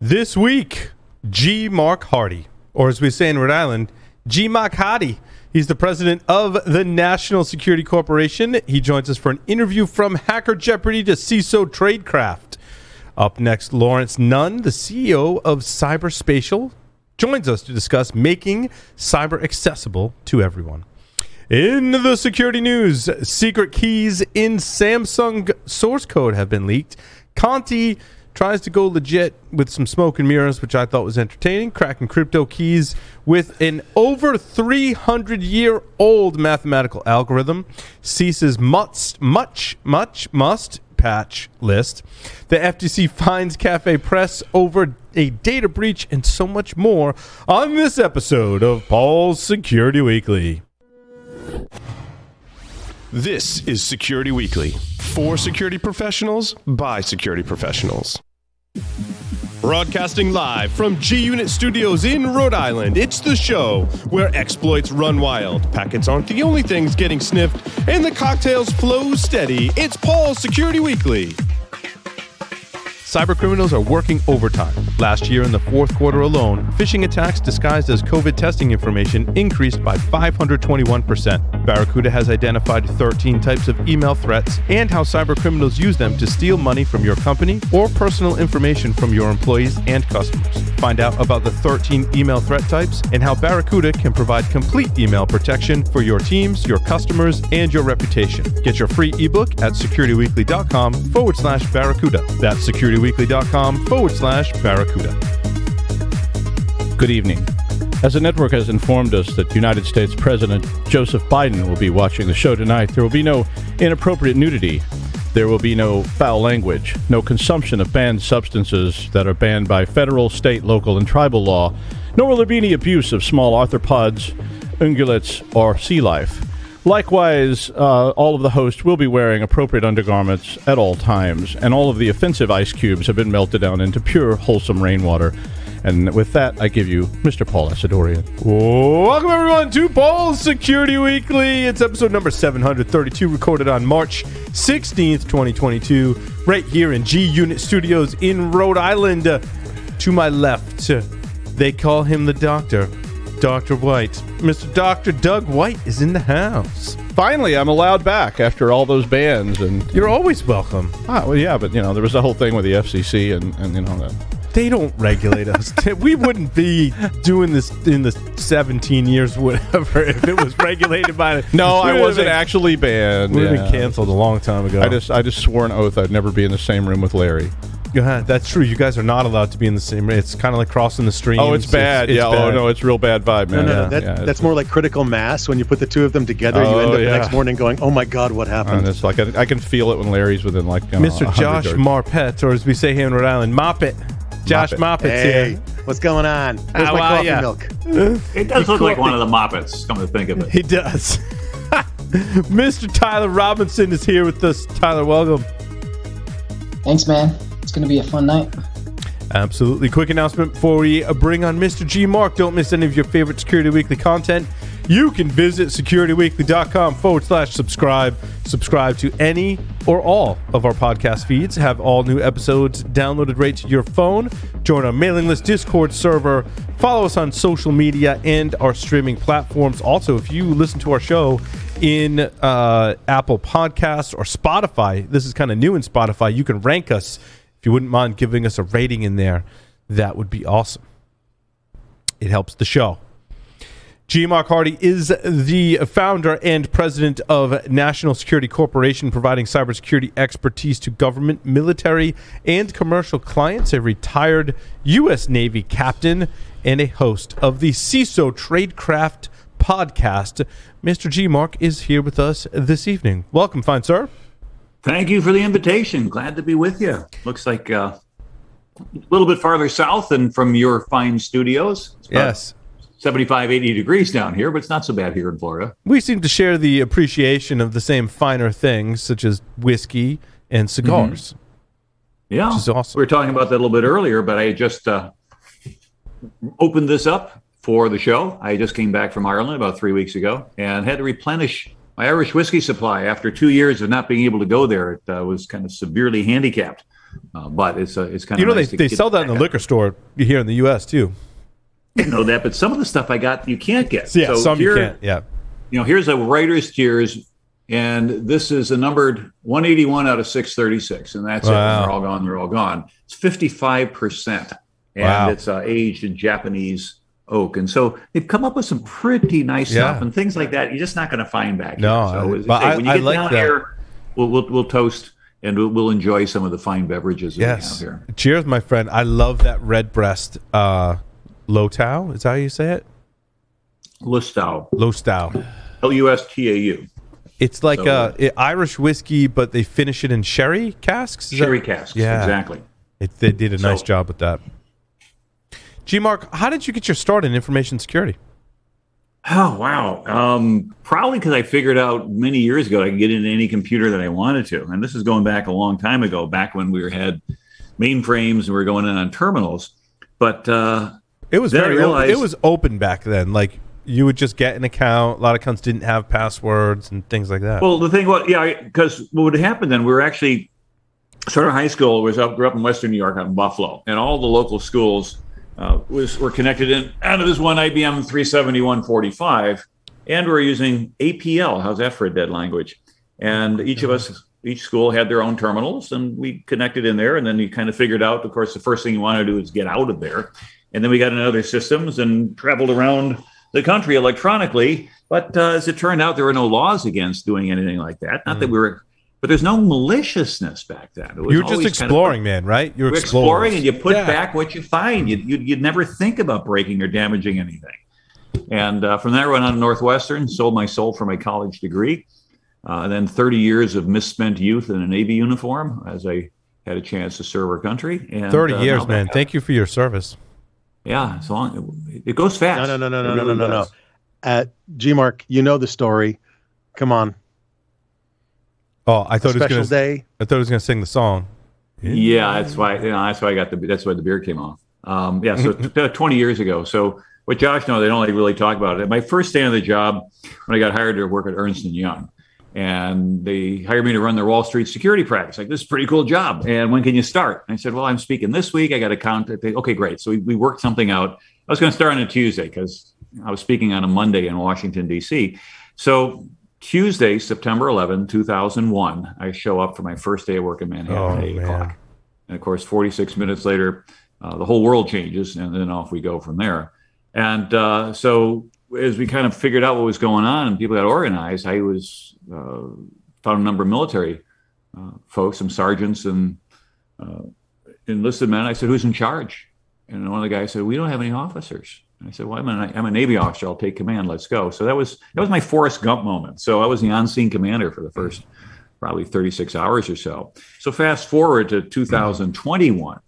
This week, G. Mark Hardy, or as we say in Rhode Island, G. Mark Hardy. He's the president of the National Security Corporation. He joins us for an interview from Hacker Jeopardy to CISO Tradecraft. Up next, Lawrence Nunn, the CEO of Cyberspatial, joins us to discuss making cyber accessible to everyone. In the security news, secret keys in Samsung source code have been leaked. Conti tries to go legit with some smoke and mirrors, which I thought was entertaining. Cracking crypto keys with an over 300 year old mathematical algorithm. CISA's must, much, much, must patch list. The FTC finds Cafe Press over a data breach and so much more on this episode of Paul's Security Weekly. This is Security Weekly for security professionals by security professionals. Broadcasting live from G Unit Studios in Rhode Island, it's the show where exploits run wild, packets aren't the only things getting sniffed, and the cocktails flow steady. It's Paul's Security Weekly. Cybercriminals are working overtime. Last year, in the fourth quarter alone, phishing attacks disguised as COVID testing information increased by 521%. Barracuda has identified 13 types of email threats and how cybercriminals use them to steal money from your company or personal information from your employees and customers. Find out about the 13 email threat types and how Barracuda can provide complete email protection for your teams, your customers, and your reputation. Get your free ebook at securityweekly.com forward slash Barracuda. That's security securityweekly.com forward slash Barracuda. Good evening. As the network has informed us that United States President Joseph Biden will be watching the show tonight, there will be no inappropriate nudity. There will be no foul language, no consumption of banned substances that are banned by federal, state, local, and tribal law, nor will there be any abuse of small arthropods, ungulates, or sea life. Likewise, uh, all of the hosts will be wearing appropriate undergarments at all times, and all of the offensive ice cubes have been melted down into pure, wholesome rainwater. And with that, I give you Mr. Paul Asadoorian. Welcome, everyone, to Paul's Security Weekly. It's episode number 732, recorded on March 16th, 2022, right here in G Unit Studios in Rhode Island. Uh, to my left, uh, they call him the Doctor. Dr. White. Mr. Dr. Doug White is in the house. Finally, I'm allowed back after all those bans, and You're always welcome. ah, well, yeah, but you know, there was a whole thing with the FCC, and and you know that. They don't regulate us. we wouldn't be doing this in the 17 years, whatever, if it was regulated by. The No, I wasn't actually banned. Yeah. been canceled a long time ago. I just I just swore an oath I'd never be in the same room with Larry. Yeah, that's true. You guys are not allowed to be in the same. Room. It's kind of like crossing the stream. Oh, it's bad. yeah. Oh no, it's real bad vibe, man. no, yeah, no. That, yeah, that's more like critical mass. When you put the two of them together, you Oh, end up yeah. the next morning going, "Oh my God, what happened?" And it's like I, I can feel it when Larry's within like you know, Mr. Josh yards. Marpet, or as we say here in Rhode Island, Moppet. Josh Moppet. Moppet's hey, here. what's going on? Where's How my coffee ya? milk? It does look like one of the Moppets, come to think of it. He does. Mr. Tyler Robinson is here with us. Tyler, welcome. Thanks, man. Going to be a fun night. Absolutely. Quick announcement before we uh, bring on Mr. G Mark. Don't miss any of your favorite Security Weekly content. You can visit securityweekly.com forward slash subscribe. Subscribe to any or all of our podcast feeds. Have all new episodes downloaded right to your phone. Join our mailing list, Discord server. Follow us on social media and our streaming platforms. Also, if you listen to our show in uh, Apple Podcasts or Spotify, this is kind of new in Spotify, you can rank us. If you wouldn't mind giving us a rating in there, that would be awesome. It helps the show. G. Mark Hardy is the founder and president of National Security Corporation, providing cybersecurity expertise to government, military, and commercial clients. A retired U.S. Navy captain and a host of the CISO Tradecraft podcast. Mr. G. Mark is here with us this evening. Welcome, fine sir. Thank you for the invitation. Glad to be with you. Looks like uh, a little bit farther south than from your fine studios. It's about Yes. 75, 80 degrees down here, but it's not so bad here in Florida. We seem to share the appreciation of the same finer things, such as whiskey and cigars. Yeah. Which is awesome. We were talking about that a little bit earlier, but I just uh, opened this up for the show. I just came back from Ireland about three weeks ago and had to replenish my Irish whiskey supply after two years of not being able to go there. It uh, was kind of severely handicapped. Uh, but it's uh, it's kind of You know, nice they, they sell that in the liquor store here in the U.S. too. I know that, but some of the stuff I got you can't get. Yeah, So some you here- can't. Yeah. you know, here's a writer's tears, and this is a numbered 181 out of 636, and that's it. Wow. When they're all gone. They're all gone. It's 55 percent, and Wow. it's uh, aged in Japanese oak, and so they've come up with some pretty nice Yeah. stuff and things like that. You're just not going to find back. No, here. so but I say, I- when you I get like down that. here, we'll, we'll we'll toast and we'll, we'll enjoy some of the fine beverages Yes. we have here. Cheers, my friend. I love that Redbreast uh, Lotau. Is that how you say it? Lustau, Lostau. L U S T A U, It's like So, uh, i- Irish whiskey, but they finish it in sherry casks. Is that- sherry casks. Yeah. exactly. It, they did a nice So- job with that. G Mark, how did you get your start in information security? Oh wow! Um, probably because I figured out many years ago I could get into any computer that I wanted to, and this is going back a long time ago, back when we had mainframes and we were going in on terminals. But uh, It was very. realized- it was open back then. Like you would just get an account. A lot of accounts didn't have passwords and things like that. well, the thing was, yeah, because what would happen then? We were actually sort of high school was up, grew up in Western New York, out in Buffalo, and all the local schools uh, was were connected in out of this one IBM 37145, and we're using APL. How's that for a dead language? And each of us, each school had their own terminals, and we connected in there. And then you kind of figured out, of course, the first thing you want to do is get out of there. And then we got into other systems and traveled around the country electronically. But uh, as it turned out, there were no laws against doing anything like that. Not that we were, but there's no maliciousness back then. It was you were just always kind of- exploring, man, right? You were you're exploring explorers. and you put Yeah. back what you find. You, you'd, you'd never think about breaking or damaging anything. And uh, from there, I went on to Northwestern, sold my soul for my college degree. Uh, and then 30 years of misspent youth in a Navy uniform as I had a chance to serve our country. And, Thirty uh, years, man. back- Thank you for your service. Yeah, so long. It goes fast. No, no, no, no, It no, no, really no, no. does. At G Mark, you know the story. Come on. Oh, I thought it was special gonna. day. I thought it was gonna sing the song. Yeah, that's why. You know, that's why I got the. That's why the beer came off. Um, yeah, so t- uh, 20 years ago. So what Josh knows, they don't like really talk about it. My first day on the job, when I got hired to work at Ernst and Young, and they hired me to run their Wall Street security practice. Like this is a pretty cool job. And when can you start? And I said, well, I'm speaking this week. I got to count. Okay, great. So we, we worked something out. I was going to start on a Tuesday because I was speaking on a Monday in Washington D.C. So Tuesday, September 11, 2001, I show up for my first day of work in Manhattan Oh, at 8 man. o'clock. And of course, 46 minutes later, uh, the whole world changes, and then off we go from there. And uh, so, as we kind of figured out what was going on and people got organized, I was uh, found a number of military uh, folks, some sergeants and uh, enlisted men. I said, "Who's in charge?" And one of the guys said, "We don't have any officers." And I said, "Well, I'm a, I'm a Navy officer. I'll take command. Let's go." So that was that was my Forrest Gump moment. So I was the on-scene commander for the first probably 36 hours or so. So fast forward to 2021.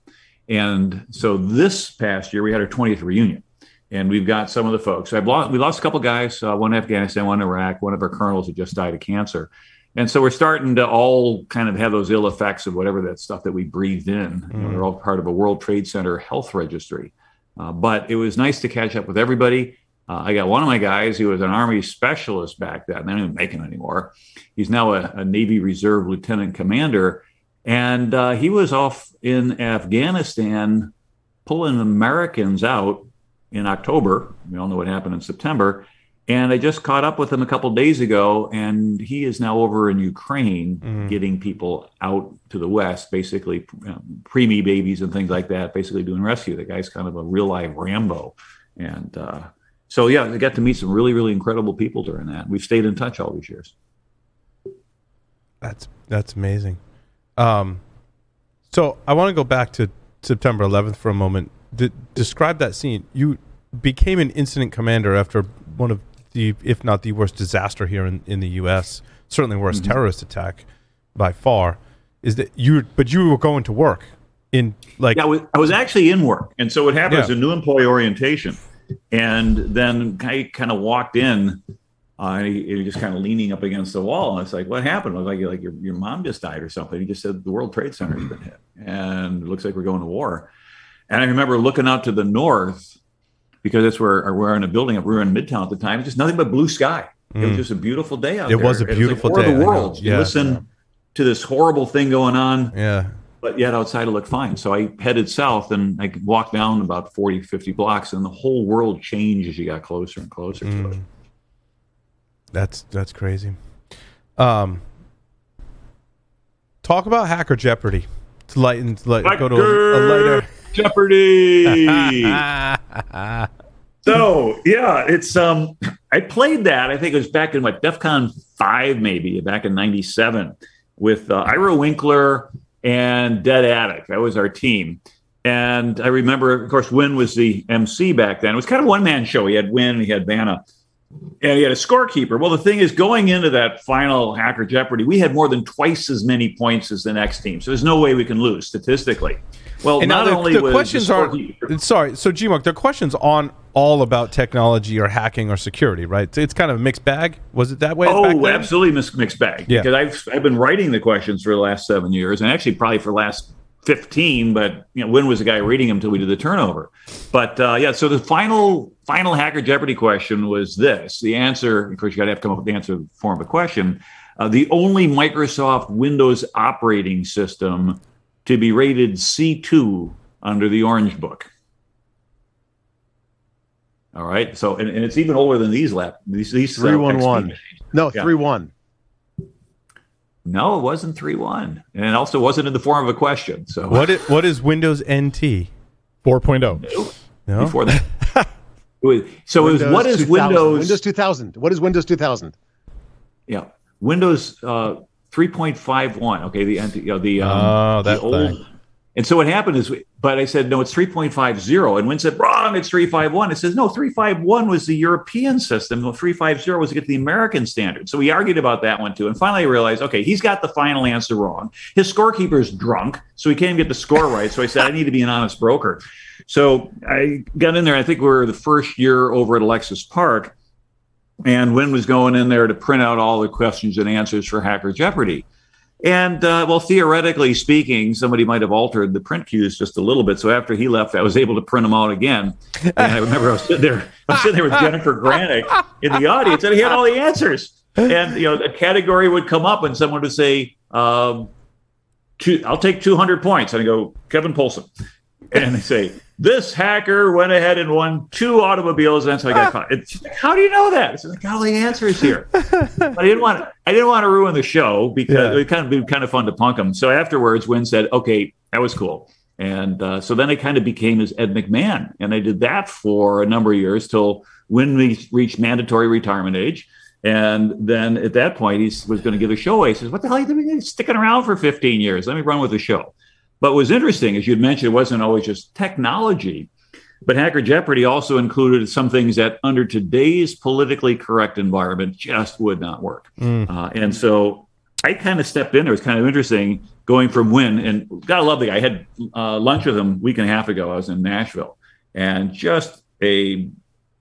And so this past year, we had our 20th reunion. And we've got some of the folks. I've lost, we lost a couple guys, uh, one in Afghanistan, one in Iraq. One of our colonels had just died of cancer. And so we're starting to all kind of have those ill effects of whatever that stuff that we breathed in. You know, they're all part of a World Trade Center health registry. Uh, but it was nice to catch up with everybody. Uh, I got one of my guys who was an Army specialist back then. They don't even make him anymore. He's now a, a Navy Reserve lieutenant commander. And uh, he was off in Afghanistan pulling Americans out in October. We all know what happened in September. And I just caught up with him a couple days ago, and he is now over in Ukraine getting people out to the West, basically um, preemie babies and things like that, basically doing rescue. The guy's kind of a real live Rambo. And uh, so, yeah, I got to meet some really, really incredible people during that. We've stayed in touch all these years. That's that's amazing. Um, so I want to go back to September 11th for a moment. De- describe that scene. You became an incident commander after one of the, if not the worst disaster here in, in the U.S. Certainly worst Mm-hmm. terrorist attack by far. Is that you? But you were going to work in like Yeah, I was, I was actually in work, and so what happened was Yeah. a new employee orientation, and then I kind of walked in, uh, and he, he just kind of leaning up against the wall, and I was like, "What happened?" I was like, "Like your your mom just died or something." He just said the World Trade Center's been hit, and it looks like we're going to war. And I remember looking out to the north because that's where we're in a building. We were in Midtown at the time. Just nothing but blue sky. It was just a beautiful day out Mm. It there. was a like beautiful of day, The world. You Yeah. listen to this horrible thing going on yeah. but yet outside it looked fine. So I headed south and I walked down about 40, 50 blocks, and the whole world changed as you got closer and closer to Mm. it. That's that's crazy. Um, talk about Hacker Jeopardy. To lighten, to let, go to a, a lighter. Jeopardy. so yeah, it's um I played that. I think it was back in what DEF CON five, maybe back in '97, with uh, Ira Winkler and Dead Addict. That was our team. And I remember, of course, Winn was the MC back then. It was kind of one man show. He had Winn, he had Vanna, and he had a scorekeeper. Well, the thing is, going into that final Hacker Jeopardy, we had more than twice as many points as the next team. So there's no way we can lose statistically. Well, And not the, only the was questions are sorry. So Gmark, the questions aren't all about technology or hacking or security, right? It's kind of a mixed bag. Was it that way? back Oh, absolutely mixed bag. Yeah. Because I've I've been writing the questions for the last seven years, and actually probably for the last fifteen. But you know, when was the guy reading them until we did the turnover? But uh, yeah, so the final final Hacker Jeopardy question was this: the answer. Of course, you got to have to come up with the answer in the form of a question. Uh, the only Microsoft Windows operating system to be rated C two under the Orange Book. All right. So, and, and it's even older than these lap these these uh, Three one XP one. machines. No, Yeah. three one. No, it wasn't three one, and it also wasn't in the form of a question. So What is, what is Windows NT? 4.0. No. before that? It was- so it was what is Windows? Windows 2000. What is Windows 2000? Yeah, Windows uh, three point five one. Okay, the you know, the um, Oh, the old. thing. And so what happened is, but I said no, it's three point five zero, and Winn said wrong, it's three five one. It says no, three five one was the European system, no, three five zero was to get the American standard. So we argued about that one too, and finally I realized, okay, he's got the final answer wrong. His scorekeeper's drunk, so he can't get the score right. So I said I need to be an honest broker. So I got in there. I think we were the first year over at Alexis Park, and Winn was going in there to print out all the questions and answers for Hacker Jeopardy. And uh, well, theoretically speaking, somebody might have altered the print queues just a little bit. So after he left, I was able to print them out again. And I remember I was sitting there, I was sitting there with Jennifer Granick in the audience, and he had all the answers. And you know, a category would come up, and someone would say, um, two, "I'll take 200 points," and I go, "Kevin Poulsen," and they say, "This hacker went ahead and won two automobiles." And so I got caught. It's like, how do you know that? It's like, got all the answers here. But I didn't want to, I didn't want to ruin the show because Yeah. it would kind of be kind of fun to punk him. So afterwards, Winn said, "Okay, that was cool." And uh, so then I kind of became his Ed McMahon, and I did that for a number of years till when we reached mandatory retirement age. And then at that point, he was going to give a show away. He says, "What the hell are you doing? Sticking around for 15 years? Let me run with the show." But what was interesting, as you'd mentioned, it wasn't always just technology. But Hacker Jeopardy also included some things that, under today's politically correct environment, just would not work. Uh, and so I kind of stepped in. There, it was kind of interesting going from Winn and gotta love the guy. I had uh, lunch with him a week and a half ago. I was in Nashville, and just a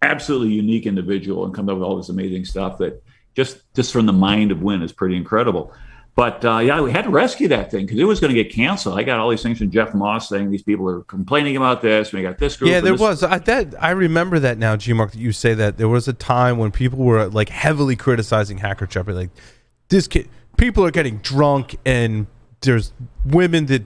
absolutely unique individual, and come up with all this amazing stuff that just just from the mind of Winn is pretty incredible. But uh, yeah, we had to rescue that thing because it was going to get canceled. I got all these things from Jeff Moss saying these people are complaining about this. We got this group. Yeah, there this- was. I, that I remember that now, G Mark. That you say that there was a time when people were like heavily criticizing Hacker Jeopardy. Like this kid, people are getting drunk, and there's women that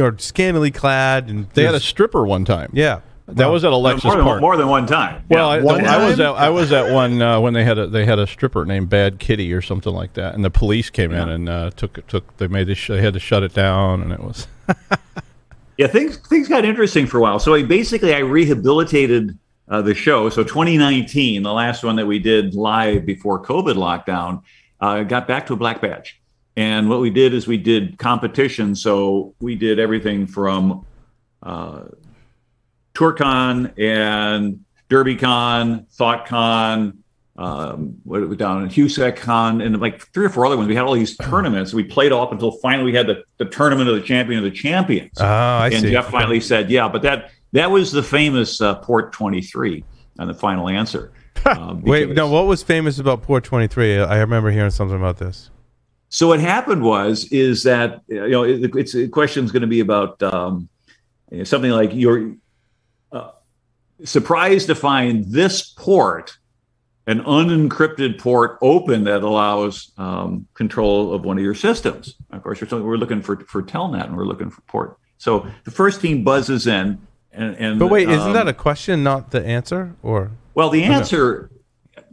are scantily clad, and They had a stripper one time. yeah. That was at Alexis more than, Park. more than one time. Well, Yeah. I, One I was at I was at one uh, when they had a they had a stripper named Bad Kitty or something like that, and the police came in and uh, took took they made this sh- they had to shut it down, and it was Yeah, things things got interesting for a while. So I basically I rehabilitated uh, the show. So 2019, the last one that we did live before COVID lockdown, uh, got back to a black badge. And what we did is we did competition. So we did everything from uh, ToorCon and DerbyCon, ThoughtCon, um, what we down in HouSecCon, and like three or four other ones. We had all these tournaments. We played all up until finally we had the, the tournament of the champion of the champions Oh, I see. and see. Jeff finally said, "Yeah, but that that was the famous uh, Port 23 and the final answer." Uh, Wait, no. What was famous about Port Twenty Three? I remember hearing something about this. So what happened was is that you know it, it's the question's going to be about um, something like you're uh, surprised to find this port an unencrypted port open that allows um, control of one of your systems. Of course, we're, we're looking for for Telnet and we're looking for port. So the first team buzzes in, and, and But wait, isn't um, that a question, not the answer? Or well? The answer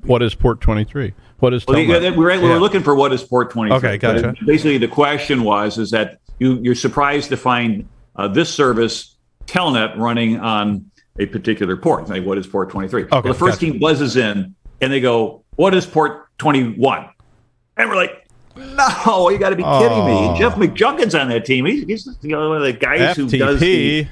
What is port 23? What is Well, Telnet? yeah, we're, we Yeah. looking for what is port 23. Okay, But gotcha. Basically, the question was is that you, you're surprised to find uh, this service, Telnet, running on a particular port. Like, what is port 23? well, the first gotcha. team buzzes in and they go, what is port 21? And we're like, no, you got to be kidding Aw. me. Jeff McJunkin's on that team. He's, he's you know, one of the guys who does the,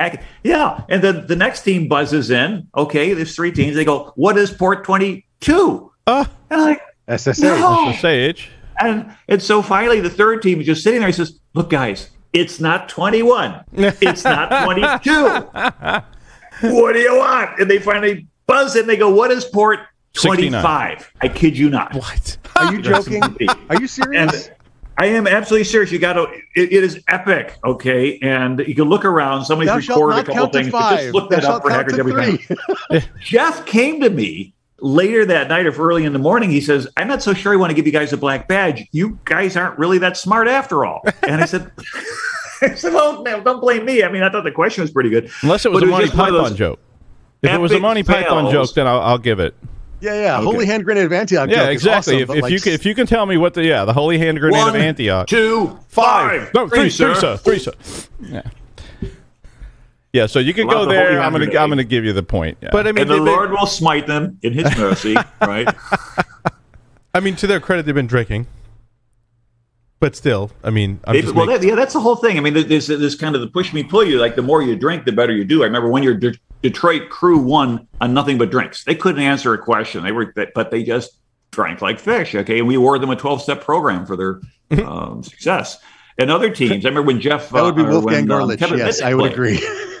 FTP. Yeah, and then the next team buzzes in. Okay, there's three teams. They go, "What is port 22?" Ah. and I'm like, SSH. no. Sage. And and so finally, the third team is just sitting there. He says, "Look, guys, it's not 21. It's not 22. what do you want?" And they finally buzz and They go, "What is port 69. 25?" I kid you not. what? Are you joking? Are you serious? And I am absolutely serious. You got to. It, it is epic. Okay, and you can look around. Somebody's Thou recorded a couple things. But just look Thou that up for count Hackers to time. Jeff came to me later that night or early in the morning. He says, I'm not so sure I want to give you guys a black badge. You guys aren't really that smart after all. And I said, I said, well, no, don't blame me. I mean, I thought the question was pretty good. Unless it was But a Monty just one Python joke. If it was a epic Monty Python joke, then I'll, I'll give it. Yeah, yeah. Okay. Holy hand grenade of Antioch. Yeah, joke is exactly. awesome, if if like, you can, if you can tell me what the yeah the holy hand grenade One, of Antioch Two, five. no three, sir. three sir three sir yeah yeah so you can go there I'm gonna. I'm gonna give you the point yeah. But I mean, And the they've been- Lord will smite them in his mercy, right? I mean, to their credit, they've been drinking. But still, I mean, I'm They- just well, making- that, yeah, that's the whole thing. I mean, there's there's kind of the push me pull you. Like the more you drink, the better you do. I remember when your De- Detroit crew won on nothing but drinks. They couldn't answer a question. They were, but they just drank like fish. Okay, and we awarded them a 12 step program for their um, success. And other teams, I remember when Jeff that would be uh, Wolfgang when, um, Gorlich. Yes, Mitnick I would played. agree.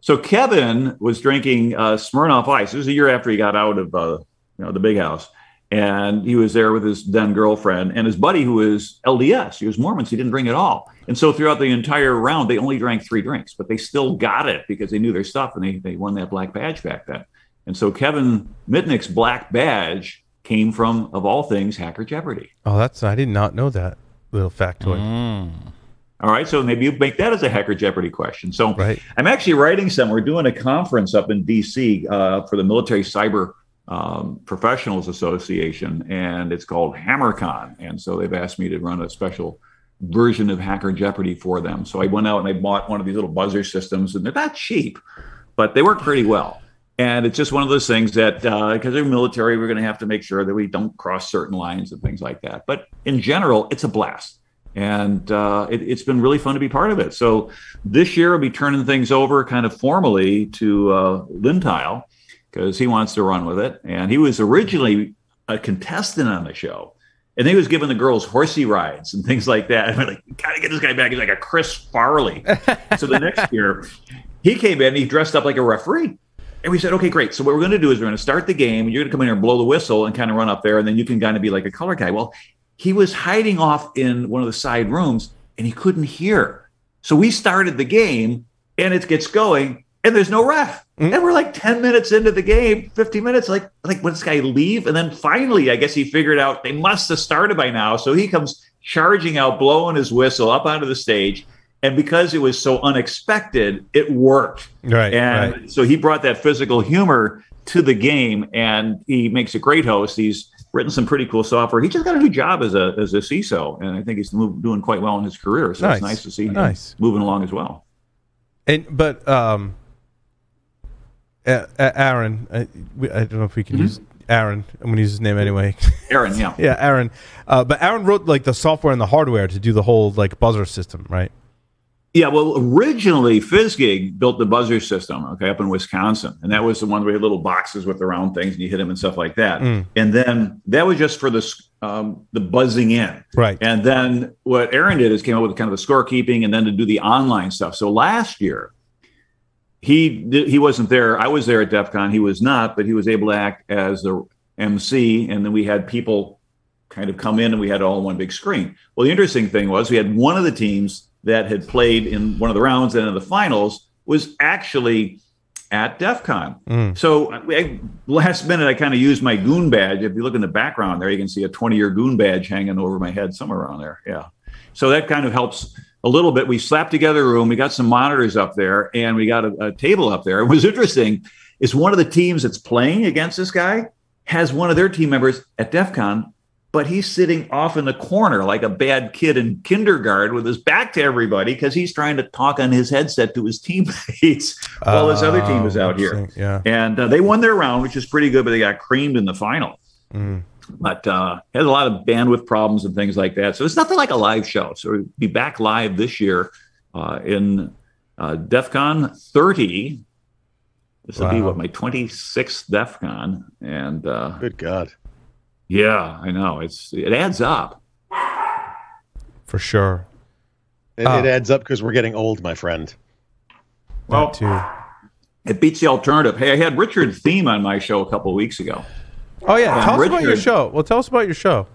So Kevin was drinking uh, Smirnoff Ice. This was a year after he got out of uh, you know the big house, and he was there with his then girlfriend and his buddy who was LDS. He was Mormon, so he didn't drink at all. And so throughout the entire round, they only drank three drinks, but they still got it because they knew their stuff and they they won that black badge back then. And so Kevin Mitnick's black badge came from, of all things, Hacker Jeopardy. oh, that's I did not know that little factoid. All right, so maybe you make that as a Hacker Jeopardy question. So Right. I'm actually writing some. We're doing a conference up in DC uh, for the Military Cyber um, Professionals Association, and it's called HammerCon. And so they've asked me to run a special version of Hacker Jeopardy for them. So I went out and I bought one of these little buzzer systems, and they're not cheap, but they work pretty well. And it's just one of those things that because we're military, we're going to have to make sure that we don't cross certain lines and things like that. But in general, it's a blast and uh, it, it's been really fun to be part of it. So this year I'll be turning things over kind of formally to uh, Lintile because he wants to run with it, and he was originally a contestant on the show, and he was giving the girls horsey rides and things like that. And we're like, gotta get this guy back. He's like a Chris Farley. so the next year he came in, he dressed up like a referee. And we said, okay, great. So what we're going to do is we're going to start the game. And you're going to come in here and blow the whistle and kind of run up there, and then you can kind of be like a color guy. Well, he was hiding off in one of the side rooms and he couldn't hear. So we started the game and it gets going and there's no ref. And we're like 10 minutes into the game, 50 minutes, like, like, what this guy leave? And then finally, I guess he figured out they must have started by now. So he comes charging out, blowing his whistle up onto the stage. And because it was so unexpected, it worked. Right. And right. so he brought that physical humor to the game, and he makes a great host. He's written some pretty cool software. He just got a new job as a as a CISO, and I think he's move, doing quite well in his career. So Nice. it's nice to see him Nice. moving along as well. And but um, uh, uh, Aaron, I, we, I don't know if we can use Aaron. I'm going to use his name anyway. Aaron, yeah. yeah, Aaron. Uh, but Aaron wrote like the software and the hardware to do the whole like buzzer system, right? Yeah, well, originally FizzGig built the buzzer system, okay, up in Wisconsin, and that was the one where you had little boxes with the round things, and you hit them and stuff like that. Mm. And then that was just for the um, the buzzing in, Right. And then what Aaron did is came up with kind of the scorekeeping, and then to do the online stuff. So last year, he he wasn't there. I was there at DEF CON. He was not, but he was able to act as the MC, and then we had people kind of come in and we had all on one big screen. Well, the interesting thing was we had one of the teams that had played in one of the rounds and in the finals was actually at DEF CON. Mm. So I, last minute, I kind of used my goon badge. If you look in the background there, you can see a 20 year goon badge hanging over my head somewhere around there. Yeah. So that kind of helps a little bit. We slapped together a room. We got some monitors up there and we got a, a table up there. It was interesting is one of the teams that's playing against this guy has one of their team members at DEF CON but he's sitting off in the corner like a bad kid in kindergarten with his back to everybody because he's trying to talk on his headset to his teammates while his other team is out here. Yeah. And uh, they won their round, which is pretty good, but they got creamed in the final. But uh, has a lot of bandwidth problems and things like that. So it's nothing like a live show. So we'll be back live this year uh, in uh, DEF CON 30. This will be what my 26th DEF CON. And uh, Good God. yeah, I know. It's it adds up. For sure. It, it adds up because we're getting old, my friend. Well, too. it beats the alternative. Hey, I had Richard Thieme on my show a couple of weeks ago. Oh yeah. Tell us about your show. Well, tell us about your show.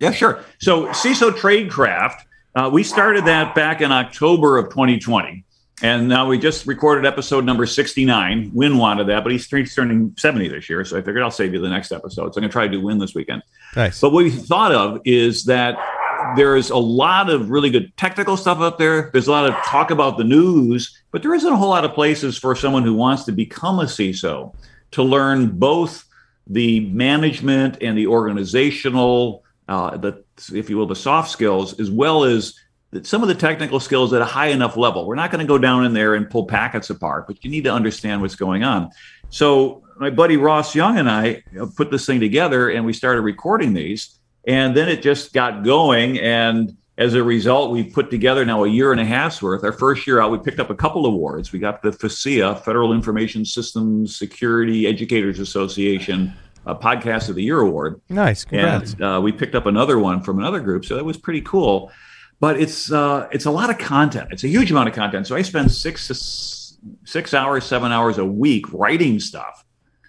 Yeah, sure. So CISO Tradecraft, uh, we started that back in October of 2020. And now we just recorded episode number 69. Winn wanted that, but he's he's turning 70 this year. So I figured I'll save you the next episode. So I'm going to try to do Winn this weekend. Nice. But what we thought of is that there is a lot of really good technical stuff up there. There's a lot of talk about the news, but there isn't a whole lot of places for someone who wants to become a CISO to learn both the management and the organizational, uh, the if you will, the soft skills, as well as some of the technical skills at a high enough level. We're not going to go down in there and pull packets apart, but you need to understand what's going on. So my buddy Ross Young and I put this thing together, and we started recording these, and then it just got going. And as a result, we put together now a year and a half's worth. Our first year out, we picked up a couple awards. We got the FISSEA, Federal Information Systems Security Educators Association uh, Podcast of the Year Award Nice. Congrats. and uh, we picked up another one from another group so that was pretty cool but it's uh, it's a lot of content it's a huge amount of content so i spend six six hours seven hours a week writing stuff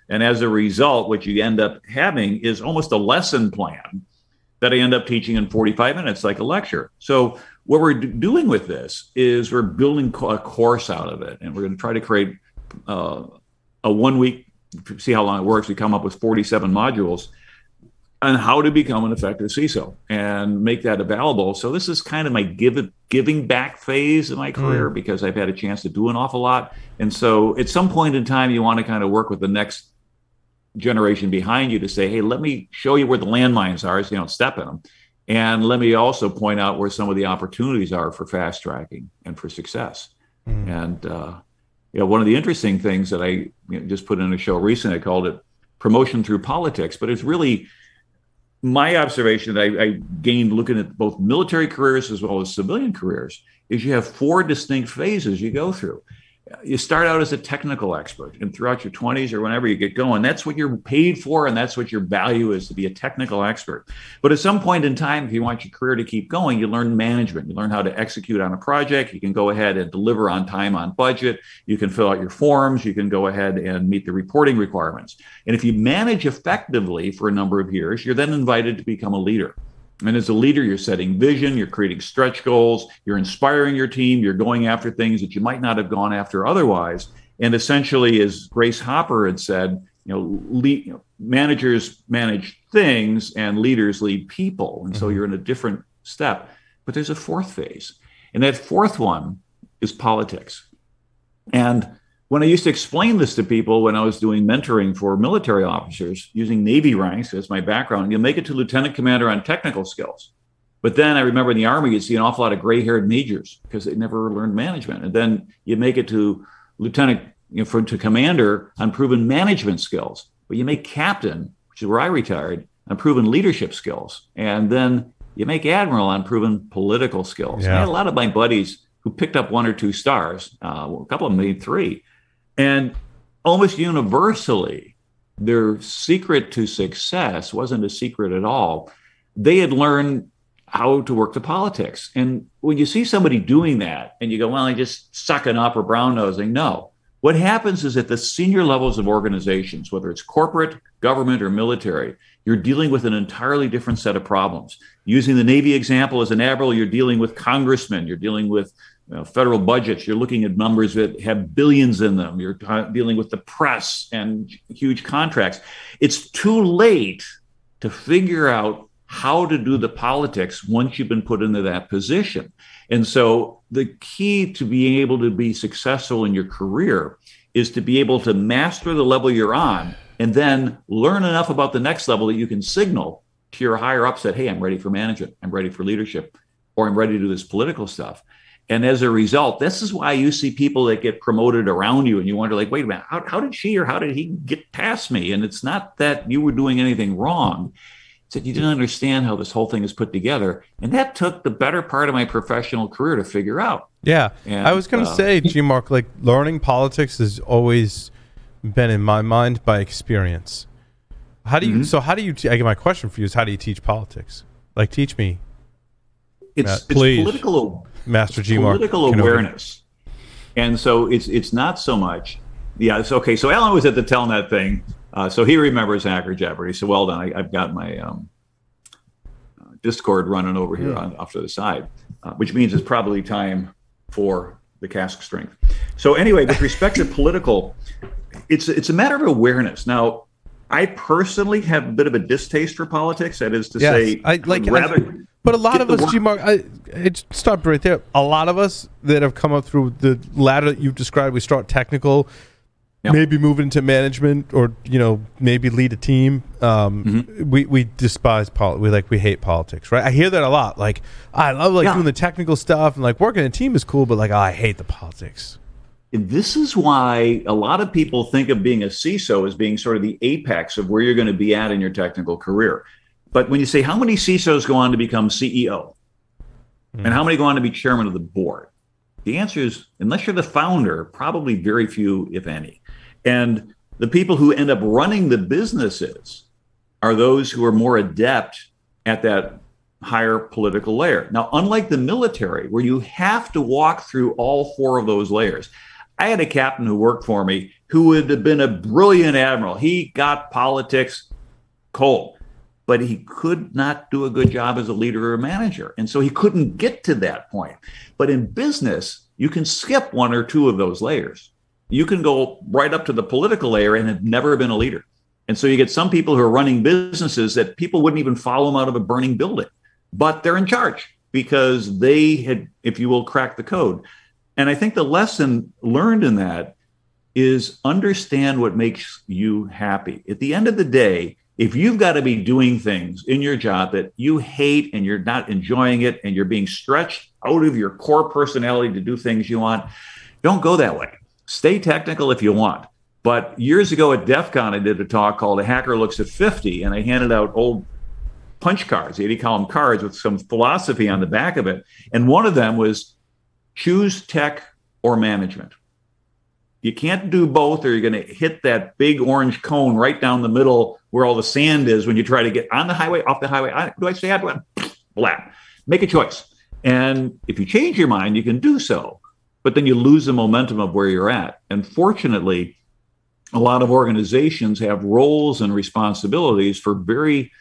and as a result what you end up having is almost a lesson plan that i end up teaching in 45 minutes like a lecture so what we're d- doing with this is we're building co- a course out of it and we're going to try to create uh, a one week see how long it works we come up with 47 modules on how to become an effective CISO and make that available. So this is kind of my give giving back phase of my career because I've had a chance to do an awful lot. And so at some point in time, you want to kind of work with the next generation behind you to say, hey, let me show you where the landmines are so you don't step in them. And let me also point out where some of the opportunities are for fast tracking and for success. And uh, you know, one of the interesting things that I you know, just put in a show recently, I called it promotion through politics, but it's really my observation that I, I gained looking at both military careers as well as civilian careers is you have four distinct phases you go through. You start out as a technical expert, and throughout your 20s or whenever you get going, that's what you're paid for, and that's what your value is to be a technical expert. But at some point in time, if you want your career to keep going, you learn management. You learn how to execute on a project. You can go ahead and deliver on time, on budget. You can fill out your forms. You can go ahead and meet the reporting requirements. And if you manage effectively for a number of years, you're then invited to become a leader. And as a leader, you're setting vision, you're creating stretch goals, you're inspiring your team, you're going after things that you might not have gone after otherwise. And essentially, as Grace Hopper had said, you know, lead, you know managers manage things and leaders lead people. And so mm-hmm. you're in a different step. But there's a fourth phase. And that fourth one is politics. And when I used to explain this to people when I was doing mentoring for military officers using Navy ranks as my background, you make it to lieutenant commander on technical skills. But then I remember in the Army, you'd see an awful lot of gray haired majors because they never learned management. And then you make it to lieutenant, you know, from, to commander on proven management skills. But you make captain, which is where I retired, on proven leadership skills. And then you make admiral on proven political skills. Yeah. I had a lot of my buddies who picked up one or two stars, uh, a couple of them made three. And almost universally, their secret to success wasn't a secret at all. They had learned how to work the politics. And when you see somebody doing that and you go, well, I just sucking up or brown nosing, no. What happens is at the senior levels of organizations, whether it's corporate, government, or military, you're dealing with an entirely different set of problems. Using the Navy example as an admiral, you're dealing with congressmen, you're dealing with you know, federal budgets. You're looking at numbers that have billions in them. You're dealing with the press and huge contracts. It's too late to figure out how to do the politics once you've been put into that position. And so the key to being able to be successful in your career is to be able to master the level you're on and then learn enough about the next level that you can signal to your higher ups that, hey, I'm ready for management, I'm ready for leadership, or I'm ready to do this political stuff. And as a result, this is why you see people that get promoted around you and you wonder, like, wait a minute, how, how did she or how did he get past me? And it's not that you were doing anything wrong. It's that you didn't understand how this whole thing is put together. And that took the better part of my professional career to figure out. Yeah. And, I was going to uh, say, G Mark, like learning politics has always been in my mind by experience. How do you, Mhm. so how do you, te- I get my question for you is how do you teach politics? Like, teach me, It's, Matt, it's please. political Master G political Kenobi. awareness. And so it's it's not so much. Yeah, it's okay. So Alan was at the Telnet thing, uh, so he remembers Hacker Jeopardy. So well done. I, I've got my um, uh, Discord running over here on off to the side, uh, which means it's probably time for the cask strength. So anyway, with respect to political, it's it's a matter of awareness. Now, I personally have a bit of a distaste for politics. That is to Yes, say, I like, I- rather. but a lot of us, G Mark, I it stopped right there. A lot of us that have come up through the ladder that you've described, we start technical, Yeah. maybe move into management, or you know, maybe lead a team. Um, Mm-hmm. We we despise politics. We like we hate politics, right? I hear that a lot. Like I love like Yeah. doing the technical stuff and like working in a team is cool, but like oh, I hate the politics. This is why a lot of people think of being a CISO as being sort of the apex of where you're going to be at in your technical career. But when you say how many CISOs go on to become CEO hmm. and how many go on to be chairman of the board, the answer is unless you're the founder, probably very few, if any. And the people who end up running the businesses are those who are more adept at that higher political layer. Now, unlike the military, where you have to walk through all four of those layers, I had a captain who worked for me who would have been a brilliant admiral. He got politics cold, but he could not do a good job as a leader or a manager. And so he couldn't get to that point. But in business, you can skip one or two of those layers. You can go right up to the political layer and have never been a leader. And so you get some people who are running businesses that people wouldn't even follow them out of a burning building, but they're in charge because they had, if you will, cracked the code. And I think the lesson learned in that is understand what makes you happy. At the end of the day, if you've got to be doing things in your job that you hate and you're not enjoying it and you're being stretched out of your core personality to do things you want, don't go that way. Stay technical if you want. But years ago at DEF CON, I did a talk called A Hacker Looks at 50, and I handed out old punch cards, 80 column cards with some philosophy on the back of it. And one of them was choose tech or management. You can't do both, or you're going to hit that big orange cone right down the middle where all the sand is when you try to get on the highway, off the highway. I, do I say that? Blah. Make a choice. And if you change your mind, you can do so, but then you lose the momentum of where you're at. And fortunately, a lot of organizations have roles and responsibilities for very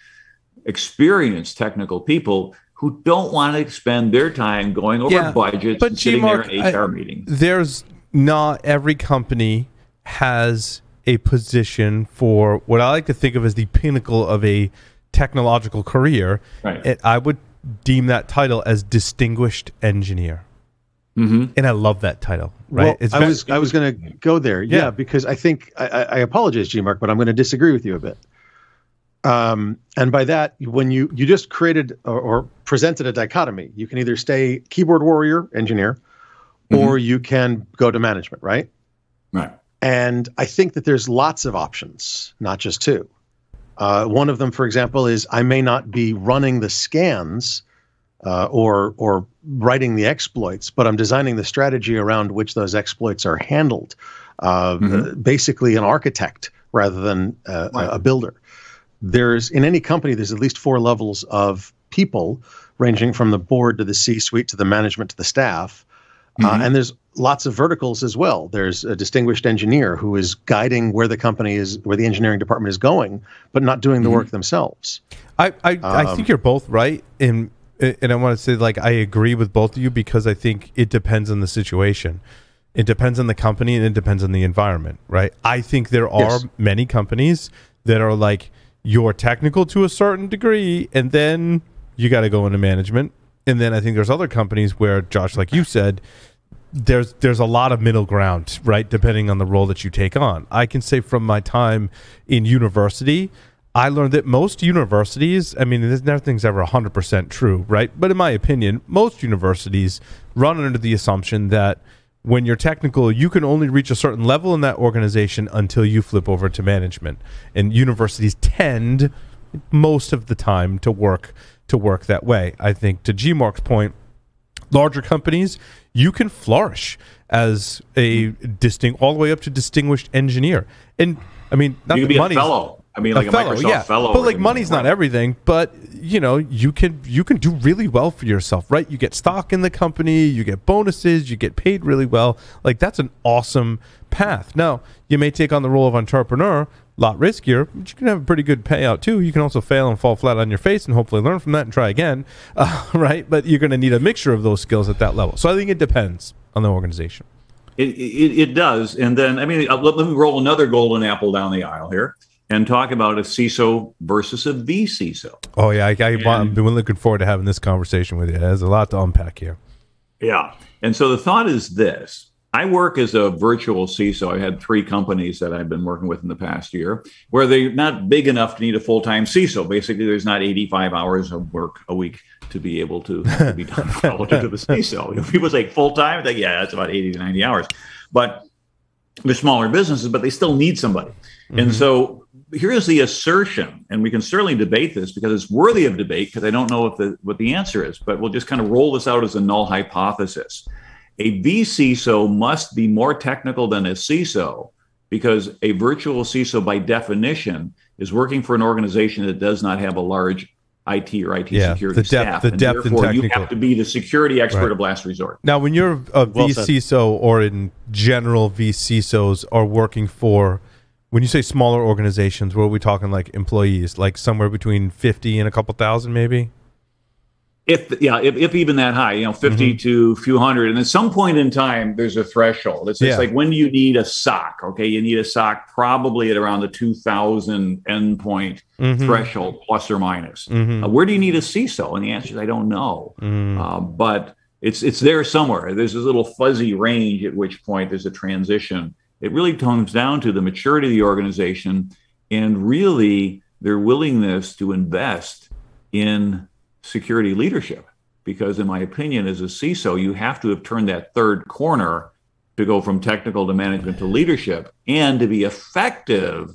experienced technical people who don't want to spend their time going over Yeah, budgets but and sitting there G-Mark, in HR I- meetings. There's not every company has a position for what I like to think of as the pinnacle of a technological career. Right. And I would deem that title as distinguished engineer. Mhm. And I love that title. Right? Well, I was I was going to go there, yeah, Yeah. because I think I, I I apologize, G Mark, but I'm going to disagree with you a bit. Um, and by that, when you you just created or, or presented a dichotomy, you can either stay keyboard warrior engineer, or you can go to management, right? Right. And I think that there's lots of options, not just two. Uh, one of them, for example, is I may not be running the scans uh, or or writing the exploits, but I'm designing the strategy around which those exploits are handled. Uh, Mhm. Basically, an architect rather than uh, a- a builder. There's in any company, there's at least four levels of people, ranging from the board to the C-suite to the management to the staff. Uh, and there's lots of verticals as well. There's a distinguished engineer who is guiding where the company is, where the engineering department is going, but not doing the work themselves. I, I, I Um, think you're both right in and I want to say like I agree with both of you because I think it depends on the situation. It depends on the company and it depends on the environment, right? I think there are yes. many companies that are like you're technical to a certain degree and then you got to go into management. And then I think there's other companies where Josh like you said there's there's a lot of middle ground, right? Depending on the role that you take on. I can say from my time in university, I learned that most universities, I mean, nothing's ever 100% true, right? But in my opinion, most universities run under the assumption that when you're technical, you can only reach a certain level in that organization until you flip over to management. And universities tend most of the time to work to work that way. I think to G Mark's point, larger companies, you can flourish as a distinct all the way up to distinguished engineer. And I mean, not you can be a fellow. I mean, like a, fellow, a Microsoft yeah. fellow. But like money's not everything. But you know, you can you can do really well for yourself, right? You get stock in the company, you get bonuses, you get paid really well. Like that's an awesome path. Now, you may take on the role of entrepreneur, lot riskier, but you can have a pretty good payout too. You can also fail and fall flat on your face and hopefully learn from that and try again, uh, right? But you're going to need a mixture of those skills at that level. So I think it depends on the organization. It, it, it does. And then, I mean, uh, let, let me roll another golden apple down the aisle here and talk about a CISO versus a vCISO. Oh yeah, I, I, have been looking forward to having this conversation with you. There's a lot to unpack here. Yeah, and so the thought is this: I work as a virtual CISO. I had three companies that I've been working with in the past year, where they're not big enough to need a full time CISO. Basically, there's not 85 hours of work a week to be able to, to be done relative to the CISO. People say full time, like yeah, that's about 80 to 90 hours, but they're smaller businesses, but they still need somebody. Mm-hmm. And so here's the assertion, and we can certainly debate this because it's worthy of debate because I don't know what the what the answer is, but we'll just kind of roll this out as a null hypothesis. A vCISO must be more technical than a CISO because a virtual CISO, by definition, is working for an organization that does not have a large IT or IT yeah, security the depth, staff. The depth and, therefore, and you have to be the security expert right. of last resort. Now, when you're a well vCISO or in general vCISOs are working for when you say smaller organizations, what are we talking like employees? Like somewhere between 50 and a couple thousand, maybe? If yeah, if, if even that high, you know, 50 mm-hmm. to a few hundred. And at some point in time, there's a threshold. It's, yeah. like when do you need a SOC? Okay, you need a SOC probably at around the 2000 endpoint mm-hmm. threshold, plus or minus. Mm-hmm. Uh, where do you need a CISO? And the answer is I don't know. Mm. Uh, but it's it's there somewhere. There's this little fuzzy range at which point there's a transition it really comes down to the maturity of the organization and really their willingness to invest in security leadership. Because, in my opinion, as a CISO, you have to have turned that third corner to go from technical to management to leadership. And to be effective,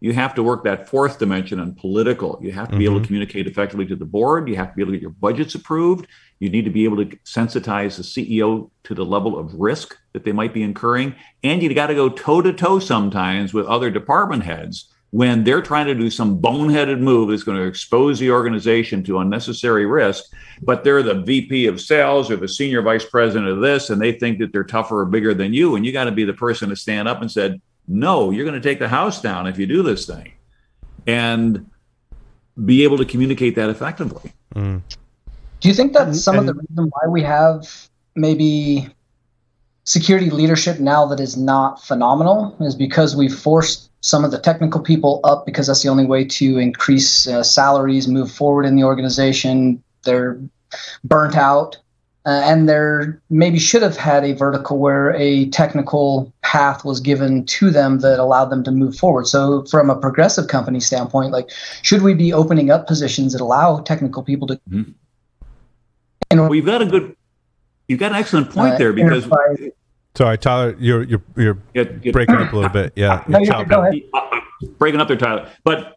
you have to work that fourth dimension on political. You have to be mm-hmm. able to mm-hmm. communicate effectively to the board. You have to be able to get your budgets approved. You need to be able to sensitize the CEO to the level of risk that they might be incurring. And you got to go toe to toe sometimes with other department heads when they're trying to do some boneheaded move that's going to expose the organization to unnecessary risk, but they're the VP of sales or the senior vice president of this, and they think that they're tougher or bigger than you. And you got to be the person to stand up and said, no, you're going to take the house down if you do this thing. And be able to communicate that effectively. Mm. Do you think that's some and, of the reason why we have maybe security leadership now that is not phenomenal is because we've forced some of the technical people up because that's the only way to increase uh, salaries, move forward in the organization. They're burnt out. Uh, and there maybe should have had a vertical where a technical path was given to them that allowed them to move forward. So, from a progressive company standpoint, like, should we be opening up positions that allow technical people to mm-hmm. And well, you've got a good, you've got an excellent point uh, there because. Enterprise. Sorry, Tyler, you're you're you're get, get, breaking up a little bit. Yeah, no, go ahead. breaking up there, Tyler. But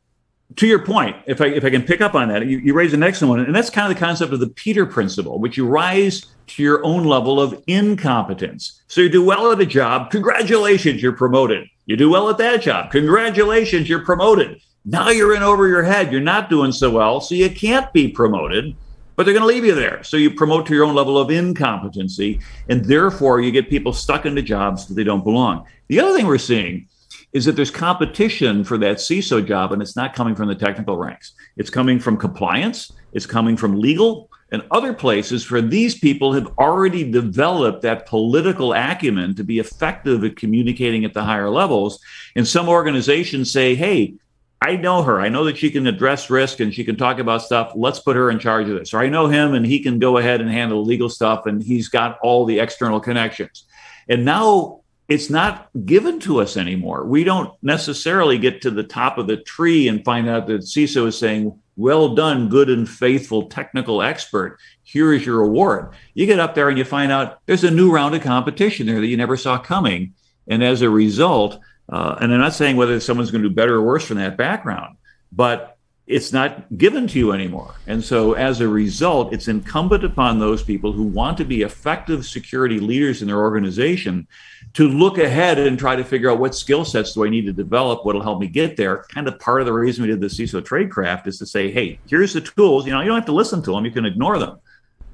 to your point, if I if I can pick up on that, you, you raise an excellent one, and that's kind of the concept of the Peter principle, which you rise to your own level of incompetence. So you do well at a job, congratulations, you're promoted. You do well at that job, congratulations, you're promoted. Now you're in over your head, you're not doing so well, so you can't be promoted but they're going to leave you there. So you promote to your own level of incompetency, and therefore you get people stuck into jobs that they don't belong. The other thing we're seeing is that there's competition for that CISO job, and it's not coming from the technical ranks. It's coming from compliance, it's coming from legal, and other places for these people have already developed that political acumen to be effective at communicating at the higher levels. And some organizations say, hey, I know her. I know that she can address risk and she can talk about stuff. Let's put her in charge of this. Or I know him and he can go ahead and handle legal stuff and he's got all the external connections. And now it's not given to us anymore. We don't necessarily get to the top of the tree and find out that CISO is saying, well done, good and faithful technical expert. Here is your award. You get up there and you find out there's a new round of competition there that you never saw coming. And as a result, uh, and I'm not saying whether someone's going to do better or worse from that background, but it's not given to you anymore. And so as a result, it's incumbent upon those people who want to be effective security leaders in their organization to look ahead and try to figure out what skill sets do I need to develop, what'll help me get there. Kind of part of the reason we did the CISO Tradecraft is to say, hey, here's the tools. You know, you don't have to listen to them, you can ignore them.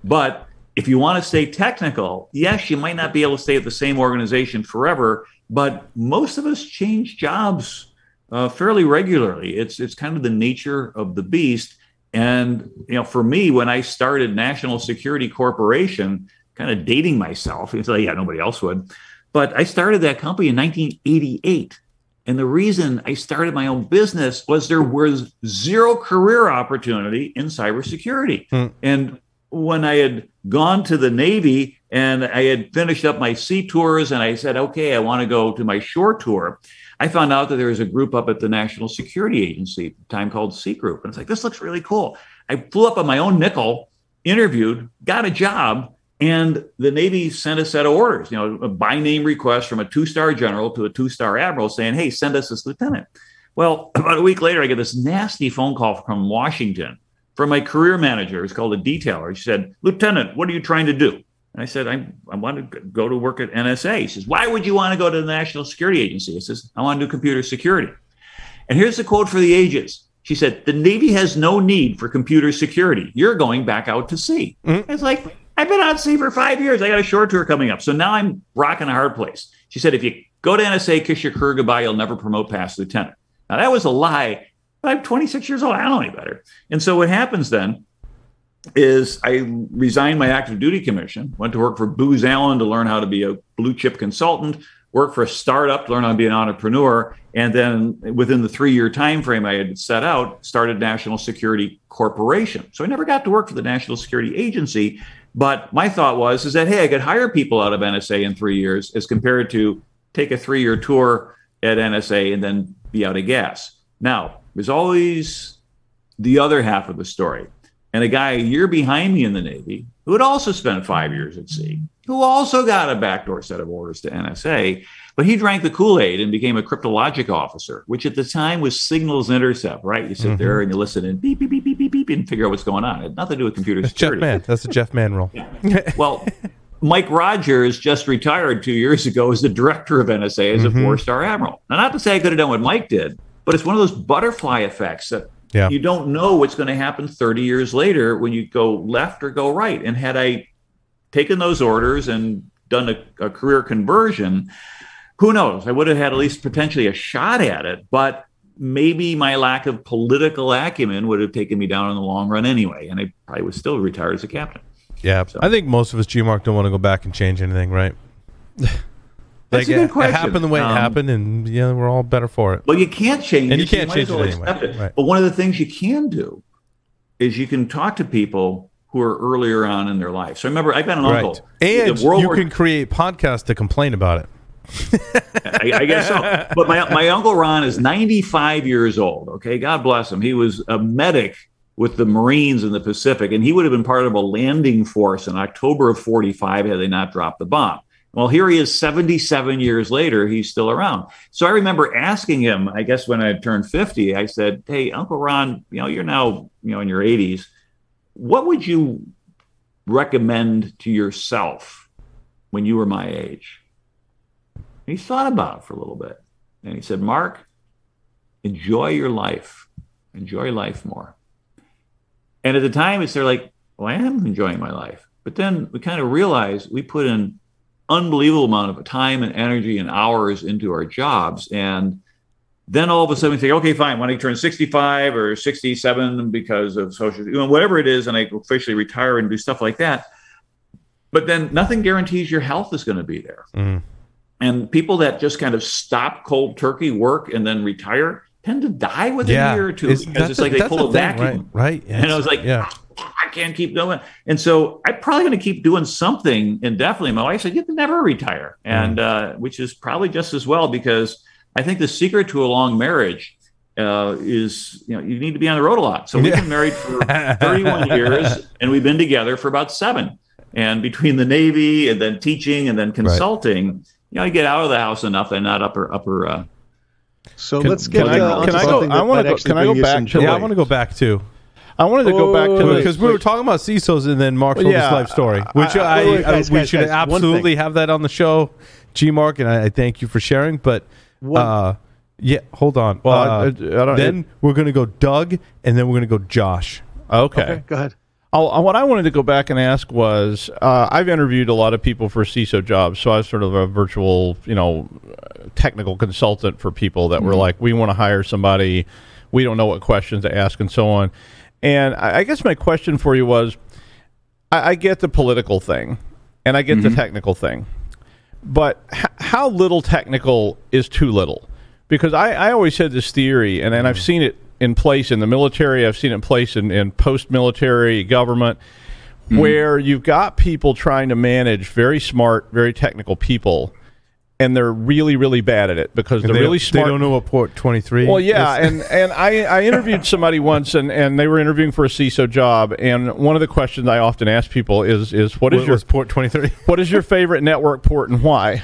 But if you want to stay technical, yes, you might not be able to stay at the same organization forever, but most of us change jobs uh, fairly regularly. It's it's kind of the nature of the beast. And you know, for me, when I started National Security Corporation, kind of dating myself, it's like, yeah, nobody else would. But I started that company in 1988. And the reason I started my own business was there was zero career opportunity in cybersecurity. Hmm. And when I had gone to the Navy and I had finished up my sea tours and I said, okay, I want to go to my shore tour, I found out that there was a group up at the National Security Agency, at the time called C Group. And it's like, this looks really cool. I flew up on my own nickel, interviewed, got a job, and the Navy sent a set of orders, you know, a by name request from a two star general to a two star admiral saying, hey, send us this lieutenant. Well, about a week later, I get this nasty phone call from Washington from my career manager. It's called a detailer. She said, Lieutenant, what are you trying to do? And I said, I, I want to go to work at NSA. He says, Why would you want to go to the National Security Agency? I says, I want to do computer security. And here's the quote for the ages. She said, The Navy has no need for computer security. You're going back out to sea. Mm-hmm. It's like, I've been out sea for five years. I got a short tour coming up. So now I'm rocking a hard place. She said, If you go to NSA, kiss your career goodbye, you'll never promote past lieutenant. Now, that was a lie I'm 26 years old. I don't know any better. And so what happens then is I resigned my active duty commission, went to work for Booz Allen to learn how to be a blue chip consultant, worked for a startup to learn how to be an entrepreneur, and then within the three year time frame I had set out, started National Security Corporation. So I never got to work for the National Security Agency, but my thought was is that hey, I could hire people out of NSA in three years as compared to take a three year tour at NSA and then be out of gas. Now, there's always the other half of the story. And a guy a year behind me in the Navy who had also spent five years at sea, who also got a backdoor set of orders to NSA, but he drank the Kool Aid and became a cryptologic officer, which at the time was signals intercept, right? You sit mm-hmm. there and you listen and beep, beep, beep, beep, beep, beep, and figure out what's going on. It had nothing to do with computer That's security. Jeff Man. That's the Jeff Man role. Yeah. Well, Mike Rogers just retired two years ago as the director of NSA as mm-hmm. a four star admiral. Now, not to say I could have done what Mike did, but it's one of those butterfly effects that yeah. you don't know what's going to happen 30 years later when you go left or go right. And had I taken those orders and done a, a career conversion, who knows? I would have had at least potentially a shot at it, but maybe my lack of political acumen would have taken me down in the long run anyway. And I probably was still retired as a captain. Yeah. So. I think most of us, G Mark, don't want to go back and change anything, right? That's like, a good question. It happened the way um, it happened, and yeah, we're all better for it. Well, you can't change and it. you can't change it anyway. It. Right. But one of the things you can do is you can talk to people who are earlier on in their life. So remember, I've got an right. uncle. And you War can create podcasts to complain about it. I, I, guess so. But my, my uncle Ron is 95 years old. Okay. God bless him. He was a medic with the Marines in the Pacific, and he would have been part of a landing force in October of 45 had they not dropped the bomb. Well, here he is 77 years later, he's still around. So I remember asking him, I guess when I turned 50, I said, Hey, Uncle Ron, you know, you're now, you know, in your 80s. What would you recommend to yourself when you were my age? And he thought about it for a little bit. And he said, Mark, enjoy your life. Enjoy life more. And at the time, it's they're like, well, I am enjoying my life. But then we kind of realized we put in unbelievable amount of time and energy and hours into our jobs. And then all of a sudden we think, okay, fine, when I turn 65 or 67 because of social, you know, whatever it is, and I officially retire and do stuff like that. But then nothing guarantees your health is going to be there. Mm. And people that just kind of stop cold turkey work and then retire tend to die within Yeah. a year or two It's- because it's the- like they pull a thing, vacuum. Right. right. And I was like, yeah. I can't keep going. And so I'm probably going to keep doing something indefinitely. My wife said, you can never retire. And, uh, which is probably just as well, because I think the secret to a long marriage uh, is, you know, you need to be on the road a lot. So we've been married for 31 years and we've been together for about seven. And between the Navy and then teaching and then consulting, you know, I get out of the house enough and not upper, upper, uh, So Can- let's get can I- uh, onto can I go- I wanna go- can I go back some to joy. Yeah, I want to go back too I wanted to go back to the because we were talking about CISOs and then Mark told Yeah, his life story, which I- I, wait, wait, I- guys, we guys, should guys, one absolutely have that on the show, G Mark, and I, I thank you for sharing. But One- uh, yeah, hold on. Well, I- Uh, I- I don't- then we're gonna go Doug, and then we're gonna go Josh. okay. Okay, go ahead. Oh, what I wanted to go back and ask was, uh, I've interviewed a lot of people for CISO jobs, so I was sort of a virtual, you know, technical consultant for people that were like, we want to hire somebody, we don't know what questions to ask, and so on. And I, I guess my question for you was, I, I get the political thing, and I get the mm-hmm. technical thing, but h- how little technical is too little? Because I, I always had this theory, and, and I've mm. seen it in place in the military, I've seen it in place in, in post military government, mm. where you've got people trying to manage very smart, very technical people, and they're really, really bad at it because they're they, really They don't know what port twenty three. Well, yeah, and and I, I interviewed somebody once, and, and they were interviewing for a CISO job, and one of the questions I often ask people is is what is what your port twenty three? what is your favorite network port and why?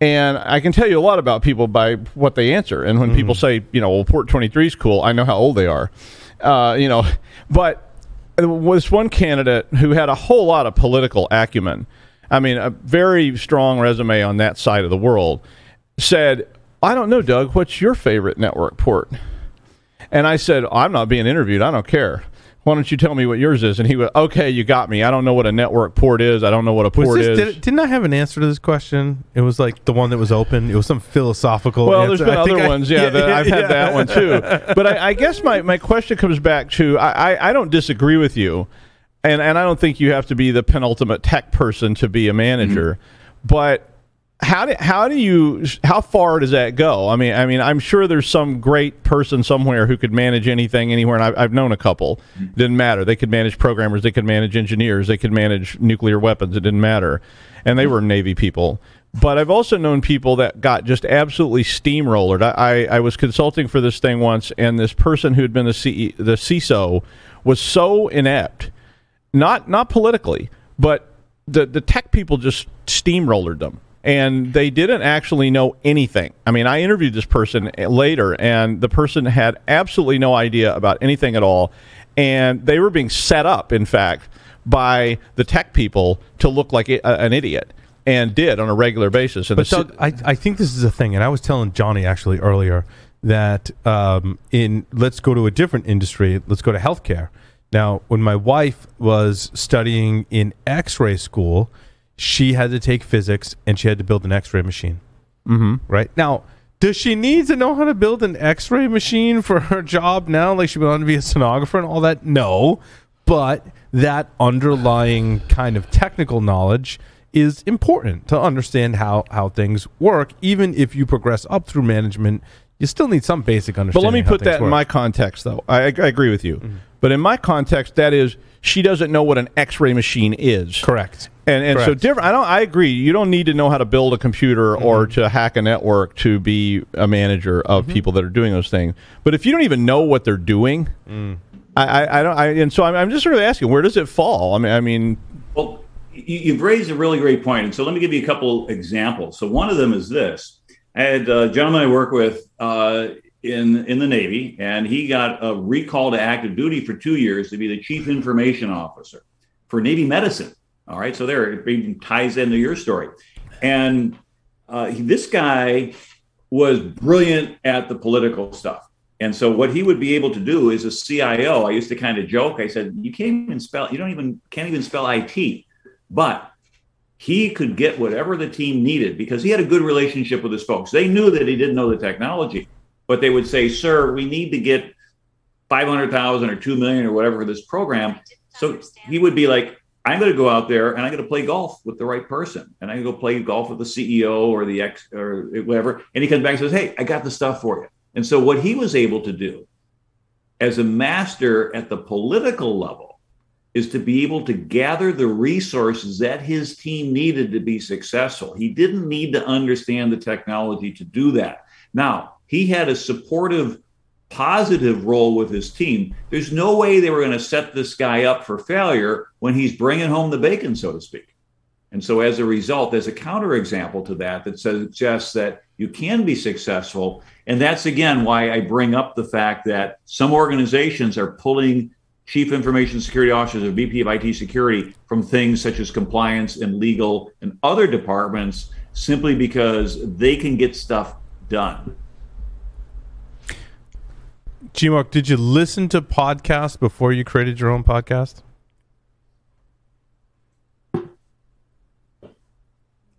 And I can tell you a lot about people by what they answer. And when people say, you know, well, port 23 is cool, I know how old they are. Uh, you know, but was one candidate who had a whole lot of political acumen. I mean, a very strong resume on that side of the world. Said, I don't know, Doug, what's your favorite network port? And I said, I'm not being interviewed. I don't care. Why don't you tell me what yours is? And he went, Okay, you got me. I don't know what a network port is. I don't know what a port this, is. did, didn't I have an answer to this question? It was like the one that was open. It was some philosophical. well, answer. there's been I other I- ones, yeah. that I've had that one too. But I, I guess my, my question comes back to I, I, I don't disagree with you, and and I don't think you have to be the penultimate tech person to be a manager, mm-hmm. but how do how do you how far does that go? I mean, I mean, I'm sure there's some great person somewhere who could manage anything anywhere, and I've, I've known a couple. It didn't matter. They could manage programmers, they could manage engineers, they could manage nuclear weapons. It didn't matter, and they mm-hmm. were Navy people. But I've also known people that got just absolutely steamrollered. I, I, I was consulting for this thing once, and this person who had been the CE, the CISO was so inept, not not politically, but the the tech people just steamrollered them and they didn't actually know anything. I mean, I interviewed this person later and the person had absolutely no idea about anything at all and they were being set up in fact by the tech people to look like a, an idiot and did on a regular basis and But Doug, I, I think this is a thing, and I was telling Johnny actually earlier that um, in let's go to a different industry. Let's go to healthcare. Now, when my wife was studying in X-ray school, she had to take physics and she had to build an X-ray machine. Mm-hmm. Right now, does she need to know how to build an X-ray machine for her job now? Like she went on to be a sonographer and all that? No, but that underlying kind of technical knowledge is important to understand how how things work. Even if you progress up through management, you still need some basic understanding. But let me put that in my context, though. I, I agree with you. Mm-hmm. But in my context, that is, she doesn't know what an X-ray machine is. correct. And and so different. I don't. I agree. You don't need to know how to build a computer Mm-hmm. or to hack a network to be a manager of people that are doing those things. But if you don't even know what they're doing, Mm. I, I, I don't. I, and so I'm, I'm just sort of asking, where does it fall? I mean, I mean, Well, you, you've raised a really great point, and so let me give you a couple examples. So one of them is this: I had a gentleman I work with uh, in in the Navy, and he got a recall to active duty for two years to be the chief information officer for Navy medicine. All right, so there it ties into your story, and uh, this guy was brilliant at the political stuff. And so what he would be able to do is a CIO. I used to kind of joke. I said, "You can't even spell. You don't even can't even spell IT." But he could get whatever the team needed because he had a good relationship with his folks. They knew that he didn't know the technology, but they would say, "Sir, we need to get five hundred thousand or two million or whatever for this program." So he would be like, "I'm going to go out there and I'm going to play golf with the right person, and I'm going to go play golf with the CEO or the ex or whatever." And he comes back and says, "Hey, I got the stuff for you." And so what he was able to do as a master at the political level is to be able to gather the resources that his team needed to be successful. He didn't need to understand the technology to do that. Now, he had a supportive, positive role with his team. There's no way they were going to set this guy up for failure when he's bringing home the bacon, so to speak. And so, as a result, there's a counterexample to that that suggests that you can be successful. And that's again why I bring up the fact that some organizations are pulling chief information security officers or VP of IT security from things such as compliance and legal and other departments simply because they can get stuff done. G-Mark, did you listen to podcasts before you created your own podcast?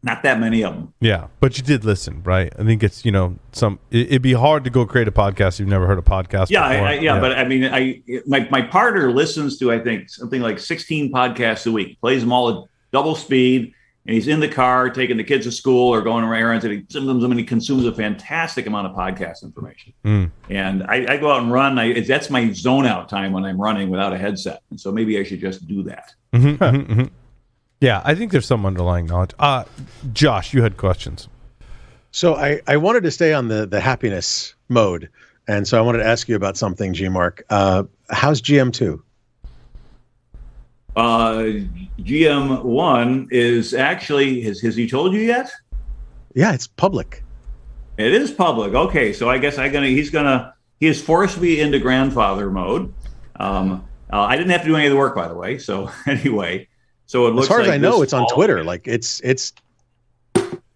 Not that many of them. Yeah, but you did listen, right? I think it's you know some. It, would be hard to go create a podcast if you've never heard a podcast. Yeah, I, I, yeah, yeah, but I mean, I my my partner listens to I think something like sixteen podcasts a week. Plays them all at double speed, and he's in the car taking the kids to school or going around errands. And he, some of them, I mean, he consumes a fantastic amount of podcast information. Mm. And I, I, go out and run. I, that's my zone out time when I'm running without a headset. And so maybe I should just do that. Mm-hmm, mm-hmm, mm-hmm. Yeah, I think there's some underlying knowledge. Uh, Josh, you had questions. So I, I wanted to stay on the the happiness mode, and so I wanted to ask you about something, G Mark. Uh, how's GM two? Uh, GM one is actually has has he told you yet? Yeah, it's public. It is public. Okay, so I guess I gonna he's gonna he has forced me into grandfather mode. Um, uh, I didn't have to do any of the work, by the way. So anyway, so it looks as far like as I know, it's on Twitter. Like it's it's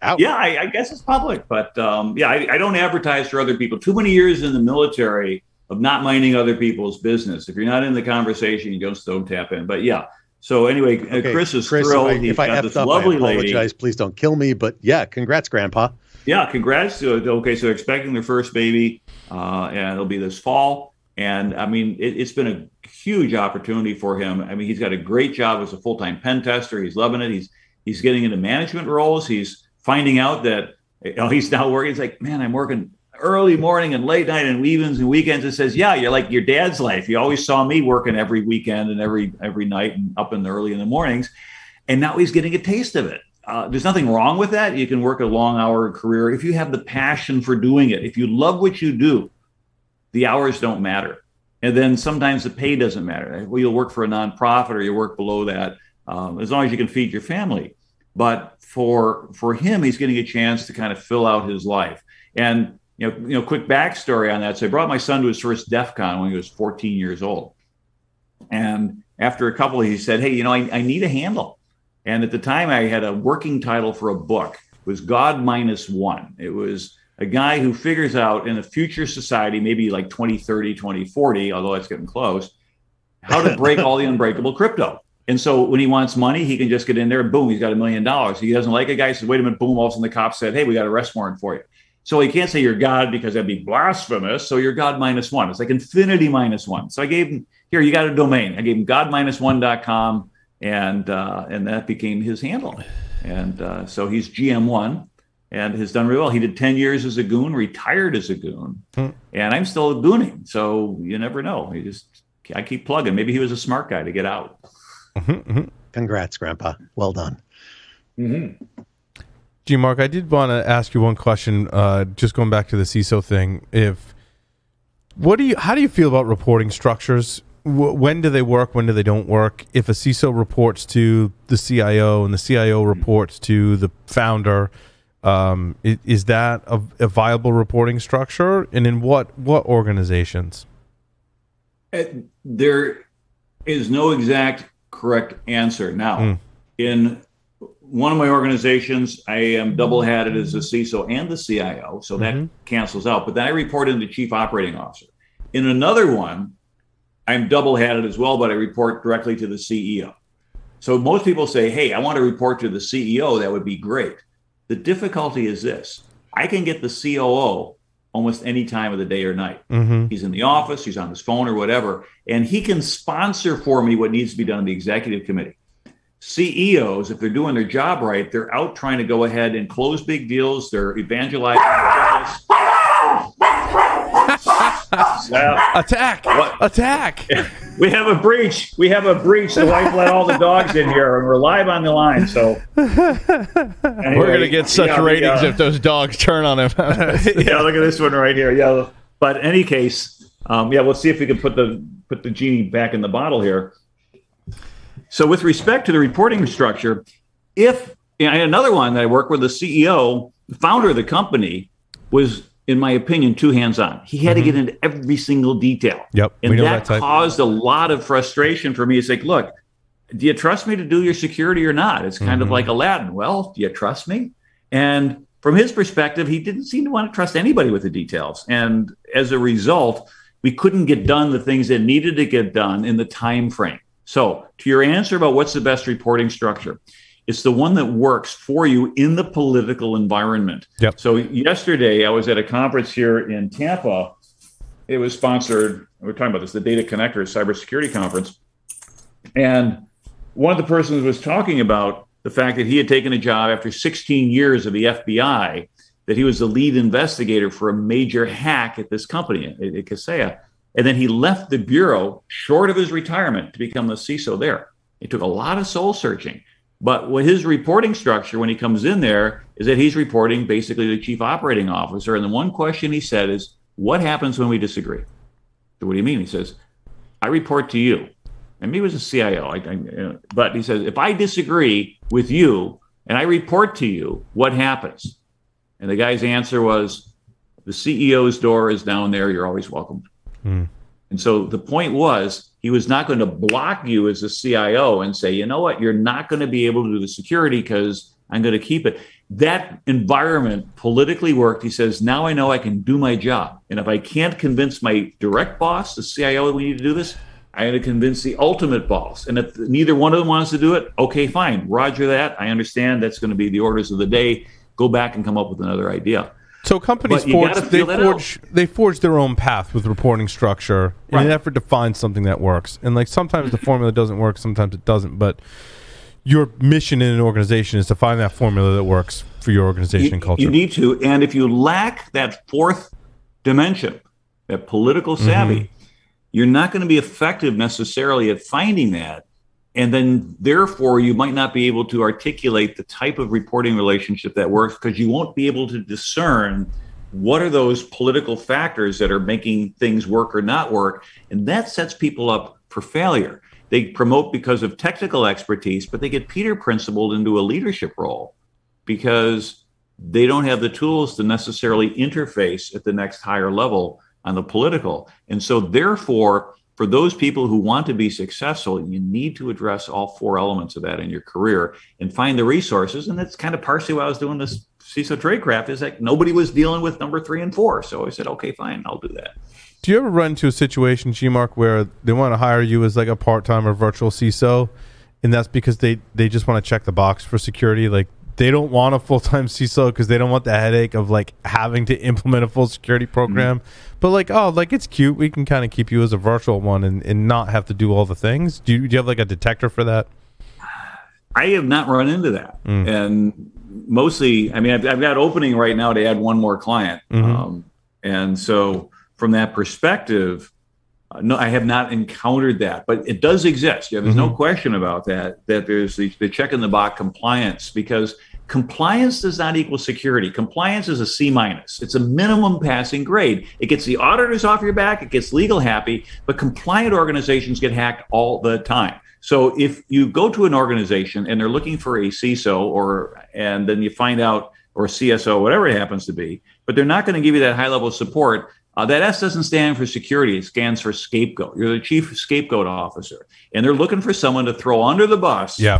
out. Yeah, I, I guess it's public, but um, yeah, I, I, don't advertise for other people. Too many years in the military of not minding other people's business. If you're not in the conversation, you just don't tap in. But yeah. So anyway, uh, okay. Chris is Chris, thrilled. If I, if I effed up, lovely I apologize. Lady. Please don't kill me. But yeah, congrats, Grandpa. Yeah, congrats. Okay, so they're expecting their first baby, uh, and it'll be this fall. And I mean, it, has been a huge opportunity for him. I mean, he's got a great job as a full time pen tester. He's loving it. He's he's getting into management roles. He's finding out that you know, he's now working. He's like, man, I'm working early morning and late night and evenings and weekends. It says, yeah, you're like your dad's life. You always saw me working every weekend and every every night and up in the early in the mornings. And now he's getting a taste of it. Uh, there's nothing wrong with that. You can work a long hour career if you have the passion for doing it. If you love what you do, the hours don't matter. And then sometimes the pay doesn't matter. Well, you'll work for a nonprofit or you work below that, um, as long as you can feed your family. But for for him, he's getting a chance to kind of fill out his life. And you know, you know, quick backstory on that. So I brought my son to his first DEF CON when he was 14 years old. And after a couple, he said, Hey, you know, I, I need a handle. And at the time I had a working title for a book. It was God minus one. It was a guy who figures out in a future society, maybe like 2030, 2040, although it's getting close, how to break all the unbreakable crypto. And so when he wants money, he can just get in there and boom, he's got a million dollars. He doesn't like a guy, he says, wait a minute, boom, all of a sudden the cop said, hey, we got a arrest warrant for you. So he can't say you're God because that'd be blasphemous. So you're God minus one. It's like infinity minus one. So I gave him, here, you got a domain. I gave him God minus one.com and, uh, and that became his handle. And uh, so he's GM1 and has done really well. He did 10 years as a goon, retired as a goon, hmm. and I'm still a gooning. So you never know. He just, I keep plugging. Maybe he was a smart guy to get out. Mm-hmm, mm-hmm. Congrats, Grandpa. Well done. Mm-hmm. G Mark, I did want to ask you one question. Uh, just going back to the CISO thing, if what do you, how do you feel about reporting structures? W- when do they work? When do they don't work? If a CISO reports to the CIO and the CIO reports to the founder, um, is, is that a, a, viable reporting structure, and in what what organizations? Uh, there is no exact correct answer. Now, mm. in one of my organizations, I am double hatted as the CISO and the CIO, so that mm-hmm. cancels out. But then I report in the chief operating officer. In another one, I'm double hatted as well, but I report directly to the CEO. So most people say, "Hey, I want to report to the CEO." That would be great. The difficulty is this I can get the COO almost any time of the day or night. Mm-hmm. He's in the office, he's on his phone or whatever, and he can sponsor for me what needs to be done in the executive committee. CEOs, if they're doing their job right, they're out trying to go ahead and close big deals. They're evangelizing. Well, Attack! What? Attack! we have a breach. We have a breach. The wife let all the dogs in here, and we're live on the line. So Anyway, We're gonna get such yeah, ratings uh, if those dogs turn on him. yeah, look at this one right here. Yeah, but in any case, um, yeah, we'll see if we can put the put the genie back in the bottle here. So, with respect to the reporting structure, if another one that I work with, the CEO, the founder of the company, was, in my opinion, too hands on. He had to get into every single detail. Yep, and that, that caused a lot of frustration for me. It's like, look, do you trust me to do your security or not? It's kind of Mhm. like Aladdin. Well, do you trust me? And from his perspective, he didn't seem to want to trust anybody with the details. And as a result, we couldn't get done the things that needed to get done in the time frame. So, to your answer about what's the best reporting structure, it's the one that works for you in the political environment. Yep. So, yesterday I was at a conference here in Tampa. It was sponsored, we are talking about this, the Data Connectors Cybersecurity Conference. And one of the persons was talking about the fact that he had taken a job after 16 years of the FBI, that he was the lead investigator for a major hack at this company, at, at Kaseya. And then he left the bureau short of his retirement to become the CISO there. It took a lot of soul searching. But what his reporting structure when he comes in there is that he's reporting basically to the chief operating officer. And the one question he said is, What happens when we disagree? So what do you mean? He says, I report to you. And he was a CIO. I, I, but he says, if I disagree with you and I report to you, what happens? And the guy's answer was, the CEO's door is down there. You're always welcome. Hmm. And so the point was, he was not going to block you as a CIO and say, you know what, you're not going to be able to do the security because I'm going to keep it. That environment politically worked. He says, now I know I can do my job. And if I can't convince my direct boss, the CIO, that we need to do this, I had to convince the ultimate boss. And if neither one of them wants to do it, okay, fine. Roger that. I understand that's going to be the orders of the day. Go back and come up with another idea. So companies forge they forge they forge their own path with reporting structure in an effort to find something that works. And like sometimes the formula doesn't work, sometimes it doesn't. But your mission in an organization is to find that formula that works for your organization you, culture. You need to. And if you lack that fourth dimension, that political savvy, mm-hmm. you're not going to be effective necessarily at finding that. And then, therefore, you might not be able to articulate the type of reporting relationship that works because you won't be able to discern what are those political factors that are making things work or not work. And that sets people up for failure. They promote because of technical expertise, but they get Peter principled into a leadership role because they don't have the tools to necessarily interface at the next higher level on the political. And so, therefore, for those people who want to be successful, you need to address all four elements of that in your career and find the resources. And that's kind of partially why I was doing this CISO tradecraft is like nobody was dealing with number three and four. So I said, okay, fine, I'll do that. Do you ever run into a situation, G Mark, where they want to hire you as like a part time or virtual CISO, and that's because they they just want to check the box for security? Like they don't want a full time CISO because they don't want the headache of like having to implement a full security mm-hmm. program. But like, oh, like it's cute. We can kind of keep you as a virtual one and, and not have to do all the things. Do you, do you have like a detector for that? I have not run into that. And mostly, I mean, I've, I've got opening right now to add one more client. Mhm. Um, and so, from that perspective, uh, no, I have not encountered that, but it does exist. Yeah, there's no question about that. That there's the, the check in the box compliance because compliance does not equal security. Compliance is a C minus. It's a minimum passing grade. It gets the auditors off your back. It gets legal happy. But compliant organizations get hacked all the time. So if you go to an organization and they're looking for a CISO or and then you find out or CSO, whatever it happens to be, but they're not going to give you that high level support. Uh, that S doesn't stand for security; it stands for scapegoat. You're the chief scapegoat officer, and they're looking for someone to throw under the bus Yeah.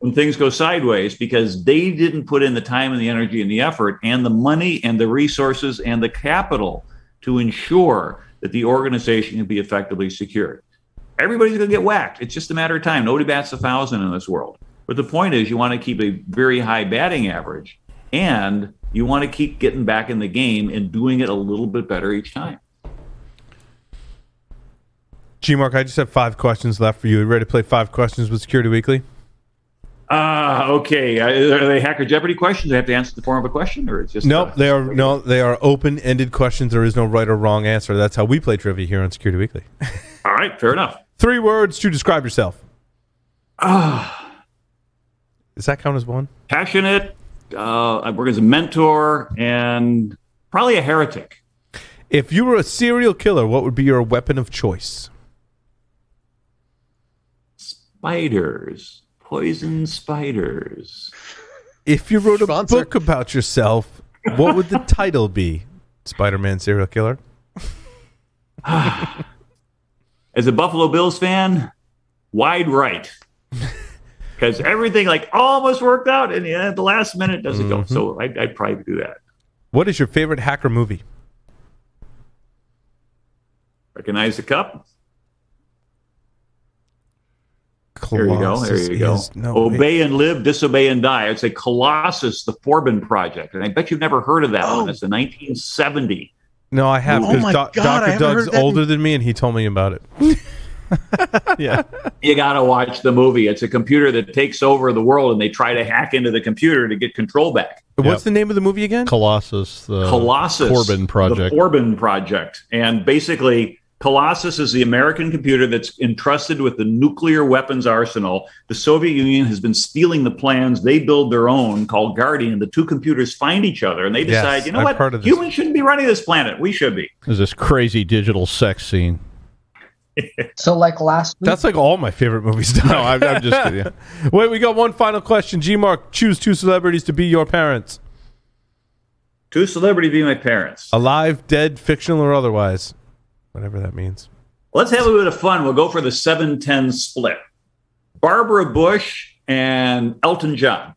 When things go sideways because they didn't put in the time and the energy and the effort and the money and the resources and the capital to ensure that the organization can be effectively secured. Everybody's going to get whacked. It's just a matter of time. Nobody bats a thousand in this world. But the point is, you want to keep a very high batting average and you want to keep getting back in the game and doing it a little bit better each time. G Mark, I just have five questions left for you. you ready to play five questions with Security Weekly? Ah, uh, okay. Are they Hacker Jeopardy questions? They have to answer the form of a question, or it's just nope. Uh, they are no. They are open-ended questions. There is no right or wrong answer. That's how we play trivia here on Security Weekly. All right, fair enough. Three words to describe yourself. Ah, uh, does that count as one? Passionate. Uh, I work as a mentor and probably a heretic. If you were a serial killer, what would be your weapon of choice? Spiders poison spiders. If you wrote a book about yourself, what would the title be? Spider Man serial killer? As a Buffalo Bills fan, wide right. Because everything like almost worked out, and at the last minute doesn't mm-hmm. go. So I'd, I'd probably do that. What is your favorite hacker movie? Recognize the cup. Colossus there you go. There you go. No, Obey and live, disobey and die. I'd say Colossus, the Forbin Project, and I bet you've never heard of that oh. one. It's a 1970. No, I have because oh Do- Doctor Doug's older than me, and he told me about it. yeah, you got to watch the movie. It's a computer that takes over the world, and they try to hack into the computer to get control back. What's yep. the name of the movie again? Colossus, the Colossus Forbin Project. The Forbin Project, and basically Colossus is the American computer that's entrusted with the nuclear weapons arsenal. The Soviet Union has been stealing the plans. They build their own called Guardian. The two computers find each other and they decide, yes, you know I've what? Humans shouldn't be running this planet. We should be. There's this crazy digital sex scene. so, like last week. That's like all my favorite movies. no, I'm, I'm just kidding. Wait, we got one final question. G Mark, choose two celebrities to be your parents. Two celebrities be my parents. Alive, dead, fictional, or otherwise whatever that means. Let's have a bit of fun. We'll go for the 710 split. Barbara Bush and Elton John.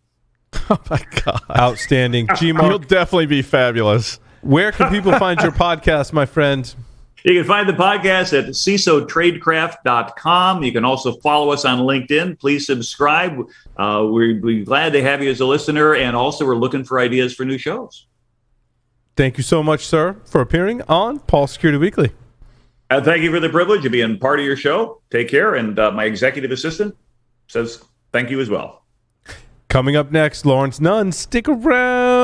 Oh my god. Outstanding. G You'll definitely be fabulous. Where can people find your podcast, my friend? You can find the podcast at CISOTradecraft.com. You can also follow us on LinkedIn. Please subscribe. Uh, we're, we're glad to have you as a listener, and also we're looking for ideas for new shows. Thank you so much, sir, for appearing on Paul Security Weekly. Uh, thank you for the privilege of being part of your show. Take care. And uh, my executive assistant says thank you as well. Coming up next, Lawrence Nunn. Stick around.